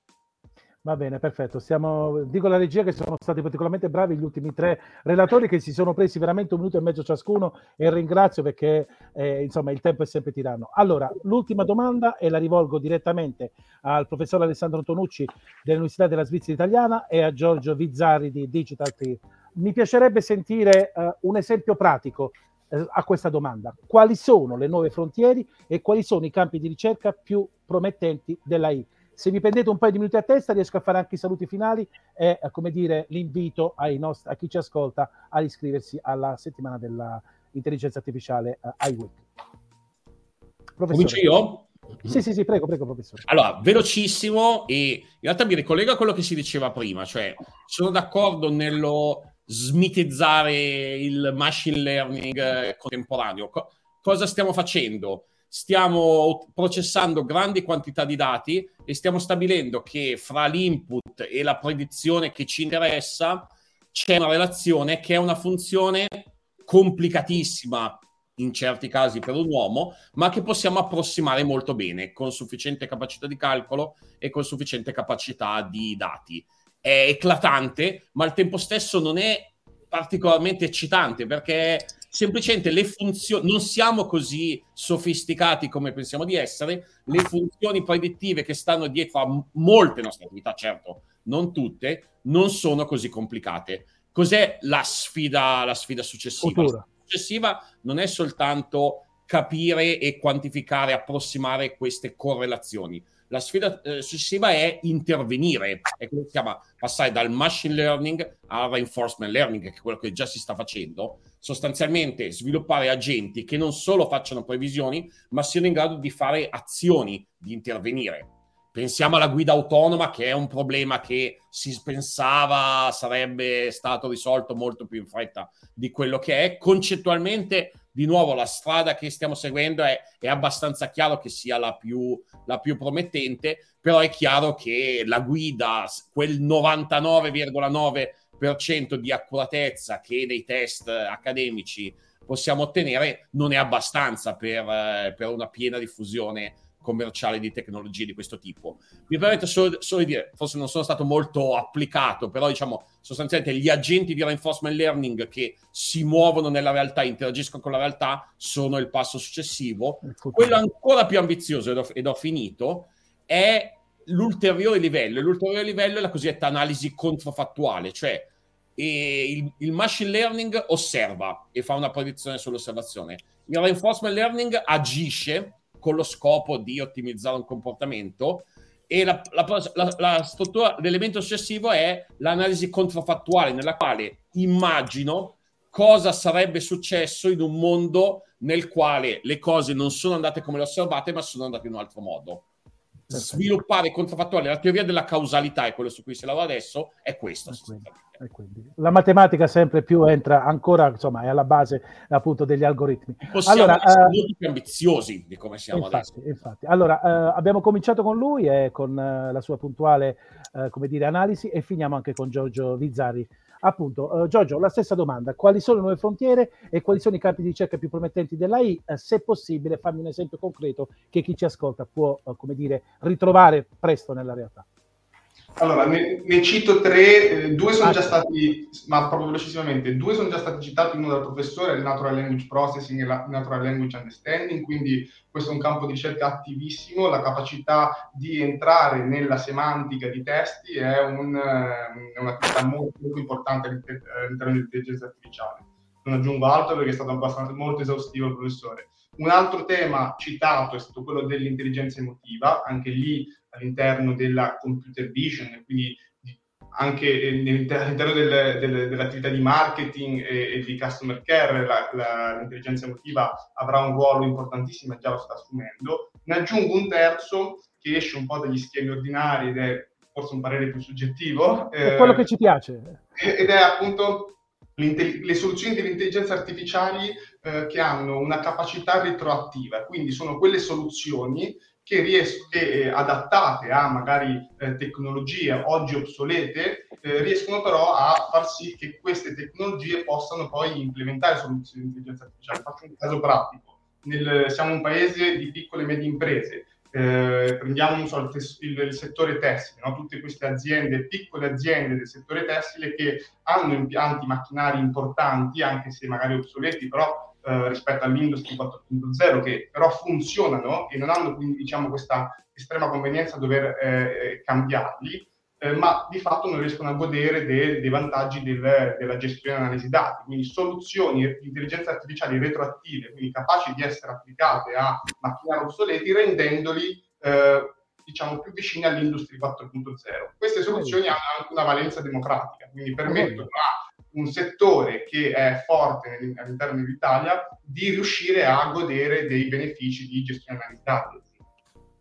Speaker 1: Va bene, perfetto. Stiamo, dico alla regia che sono stati particolarmente bravi gli ultimi tre relatori che si sono presi veramente un minuto e mezzo ciascuno e ringrazio perché eh, insomma il tempo è sempre tiranno. Allora, l'ultima domanda e la rivolgo direttamente al professor Alessandro Antonucci dell'Università della Svizzera Italiana e a Giorgio Vizzari di Digital Tree mi piacerebbe sentire uh, un esempio pratico uh, a questa domanda. Quali sono le nuove frontiere e quali sono i campi di ricerca più promettenti dell'AI? Se vi prendete un paio di minuti a testa, riesco a fare anche i saluti finali e, uh, come dire, l'invito nostri, a chi ci ascolta a iscriversi alla settimana dell'intelligenza artificiale uh, iWeek.
Speaker 8: Comincio io?
Speaker 1: Sì, sì, sì, prego, prego, professore.
Speaker 8: Allora, velocissimo e in realtà mi ricollego a quello che si diceva prima, cioè sono d'accordo nello smitizzare il machine learning eh, contemporaneo. Co- cosa stiamo facendo? Stiamo processando grandi quantità di dati e stiamo stabilendo che fra l'input e la predizione che ci interessa c'è una relazione che è una funzione complicatissima in certi casi per un uomo, ma che possiamo approssimare molto bene con sufficiente capacità di calcolo e con sufficiente capacità di dati. È eclatante, ma al tempo stesso non è particolarmente eccitante perché semplicemente le funzioni non siamo così sofisticati come pensiamo di essere, le funzioni predittive che stanno dietro a molte nostre attività, certo, non tutte, non sono così complicate. Cos'è la sfida, la sfida successiva?
Speaker 1: Futura
Speaker 8: successiva non è soltanto capire e quantificare, approssimare queste correlazioni. La sfida eh, successiva è intervenire, è quello che si chiama passare dal machine learning al reinforcement learning, che è quello che già si sta facendo, sostanzialmente sviluppare agenti che non solo facciano previsioni, ma siano in grado di fare azioni, di intervenire. Pensiamo alla guida autonoma, che è un problema che si pensava sarebbe stato risolto molto più in fretta di quello che è. Concettualmente, di nuovo, la strada che stiamo seguendo è, è abbastanza chiaro che sia la più, la più promettente, però è chiaro che la guida, quel 99,9% di accuratezza che nei test accademici possiamo ottenere, non è abbastanza per, eh, per una piena diffusione commerciale di tecnologie di questo tipo. Mi permetto solo, solo, di dire, forse non sono stato molto applicato, però diciamo sostanzialmente gli agenti di reinforcement learning che si muovono nella realtà, interagiscono con la realtà, sono il passo successivo. Quello ancora più ambizioso, ed ho, ed ho finito, è l'ulteriore livello. L'ulteriore livello è la cosiddetta analisi controfattuale, cioè il, il, machine learning osserva e fa una predizione sull'osservazione. Il reinforcement learning agisce con lo scopo di ottimizzare un comportamento. E la, la, la, struttura l'elemento successivo è l'analisi controfattuale nella quale immagino cosa sarebbe successo in un mondo nel quale le cose non sono andate come le osservate ma sono andate in un altro modo sviluppare controfattuale la teoria della causalità è quello su cui si lavora adesso è questo
Speaker 1: e quindi la matematica sempre più entra ancora, insomma, è alla base appunto degli algoritmi.
Speaker 8: Possiamo allora, essere uh, molto più ambiziosi di come siamo
Speaker 1: infatti,
Speaker 8: adesso.
Speaker 1: Infatti, allora uh, abbiamo cominciato con lui e con uh, la sua puntuale, come dire, analisi e finiamo anche con Giorgio Vizzari. Appunto, Giorgio, la stessa domanda: quali sono le nuove frontiere e quali sono i campi di ricerca più promettenti dell'AI? se possibile, fammi un esempio concreto che chi ci ascolta può, come dire, ritrovare presto nella realtà.
Speaker 5: Allora, ne, ne cito tre, eh, due sono già stati, ma proprio velocissimamente, due sono già stati citati, uno dal professore, il Natural Language Processing e la Natural Language Understanding, quindi questo è un campo di ricerca attivissimo, la capacità di entrare nella semantica di testi è, un, eh, è un'attività molto, molto importante all'interno dell'intelligenza artificiale. Non aggiungo altro perché è stato abbastanza, molto esaustivo il professore. Un altro tema citato è stato quello dell'intelligenza emotiva, anche lì all'interno della computer vision, quindi anche all'interno del, del, dell'attività di marketing e, e di customer care la, la, l'intelligenza emotiva avrà un ruolo importantissimo e già lo sta assumendo. Ne aggiungo un terzo che esce un po' dagli schemi ordinari ed è forse un parere più soggettivo.
Speaker 1: È eh, quello che ci piace.
Speaker 5: Ed è appunto le soluzioni dell'intelligenza artificiali eh, che hanno una capacità retroattiva, quindi sono quelle soluzioni che, ries- che eh, adattate a magari eh, tecnologie oggi obsolete, eh, riescono però a far sì che queste tecnologie possano poi implementare soluzioni di intelligenza artificiale. Faccio un caso pratico. Nel, siamo un paese di piccole e medie imprese. Eh, prendiamo so, il, tes- il, il, settore tessile, no? tutte queste aziende, piccole aziende del settore tessile che hanno impianti macchinari importanti, anche se magari obsoleti, però eh, rispetto all'Industry 4.0 che però funzionano e non hanno quindi diciamo questa estrema convenienza a dover eh, cambiarli, eh, ma di fatto non riescono a godere de- dei vantaggi del, della gestione e analisi dati, quindi soluzioni di intelligenza artificiale retroattive, quindi capaci di essere applicate a macchinari obsoleti, rendendoli eh, diciamo più vicini all'Industry 4.0. Queste soluzioni hanno anche una valenza democratica, quindi permettono a un settore che è forte all'interno dell'Italia di riuscire a godere dei benefici di gestione analizzata.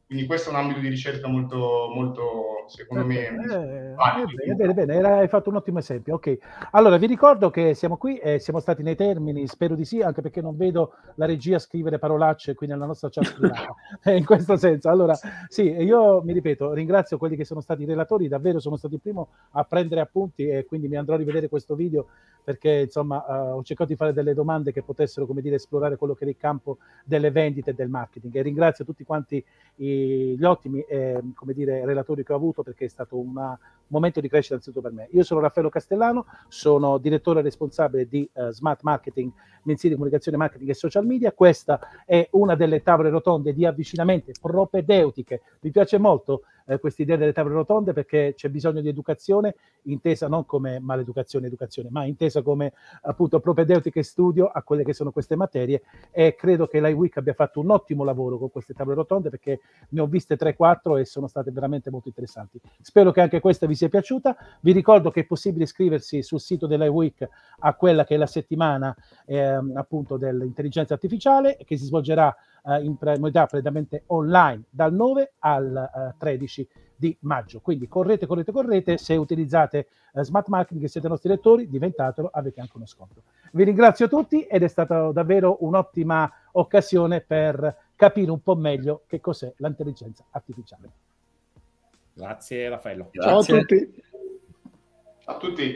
Speaker 5: Quindi questo è un ambito di ricerca molto, molto secondo me...
Speaker 1: Eh, bene, bene, bene, Era, hai fatto un ottimo esempio. Ok, allora vi ricordo che siamo qui e siamo stati nei termini, spero di sì, anche perché non vedo la regia scrivere parolacce qui nella nostra chat privata, in questo senso. Allora, sì, io mi ripeto, ringrazio quelli che sono stati i relatori, davvero sono stato il primo a prendere appunti e quindi mi andrò a rivedere questo video perché insomma uh, ho cercato di fare delle domande che potessero, come dire, esplorare quello che era il campo delle vendite e del marketing. E ringrazio tutti quanti i, gli ottimi eh, dire, relatori che ho avuto perché è stato una, un momento di crescita anzitutto per me. Io sono Raffaello Castellano, sono direttore responsabile di uh, Smart Marketing, mensile di comunicazione, marketing e social media. Questa è una delle tavole rotonde di avvicinamento propedeutiche. Mi piace molto eh, questa idea delle tavole rotonde perché c'è bisogno di educazione intesa non come maleducazione educazione, ma intesa come appunto propedeutica e studio a quelle che sono queste materie e credo che l'IWIC abbia fatto un ottimo lavoro con queste tavole rotonde perché ne ho viste 3-4 e sono state veramente molto interessanti. Spero che anche questa vi sia piaciuta. Vi ricordo che è possibile iscriversi sul sito dell'IWIC a quella che è la settimana eh, appunto dell'intelligenza artificiale che si svolgerà eh, in modalità prettamente online dal 9 al eh, 13 di maggio. Quindi correte, correte, correte. Se utilizzate eh, smart marketing e siete nostri lettori, diventatelo, avete anche uno sconto. Vi ringrazio tutti ed è stata davvero un'ottima occasione per capire un po' meglio che cos'è l'intelligenza artificiale.
Speaker 8: Grazie Raffaello.
Speaker 6: Ciao a tutti.
Speaker 5: Ciao a tutti.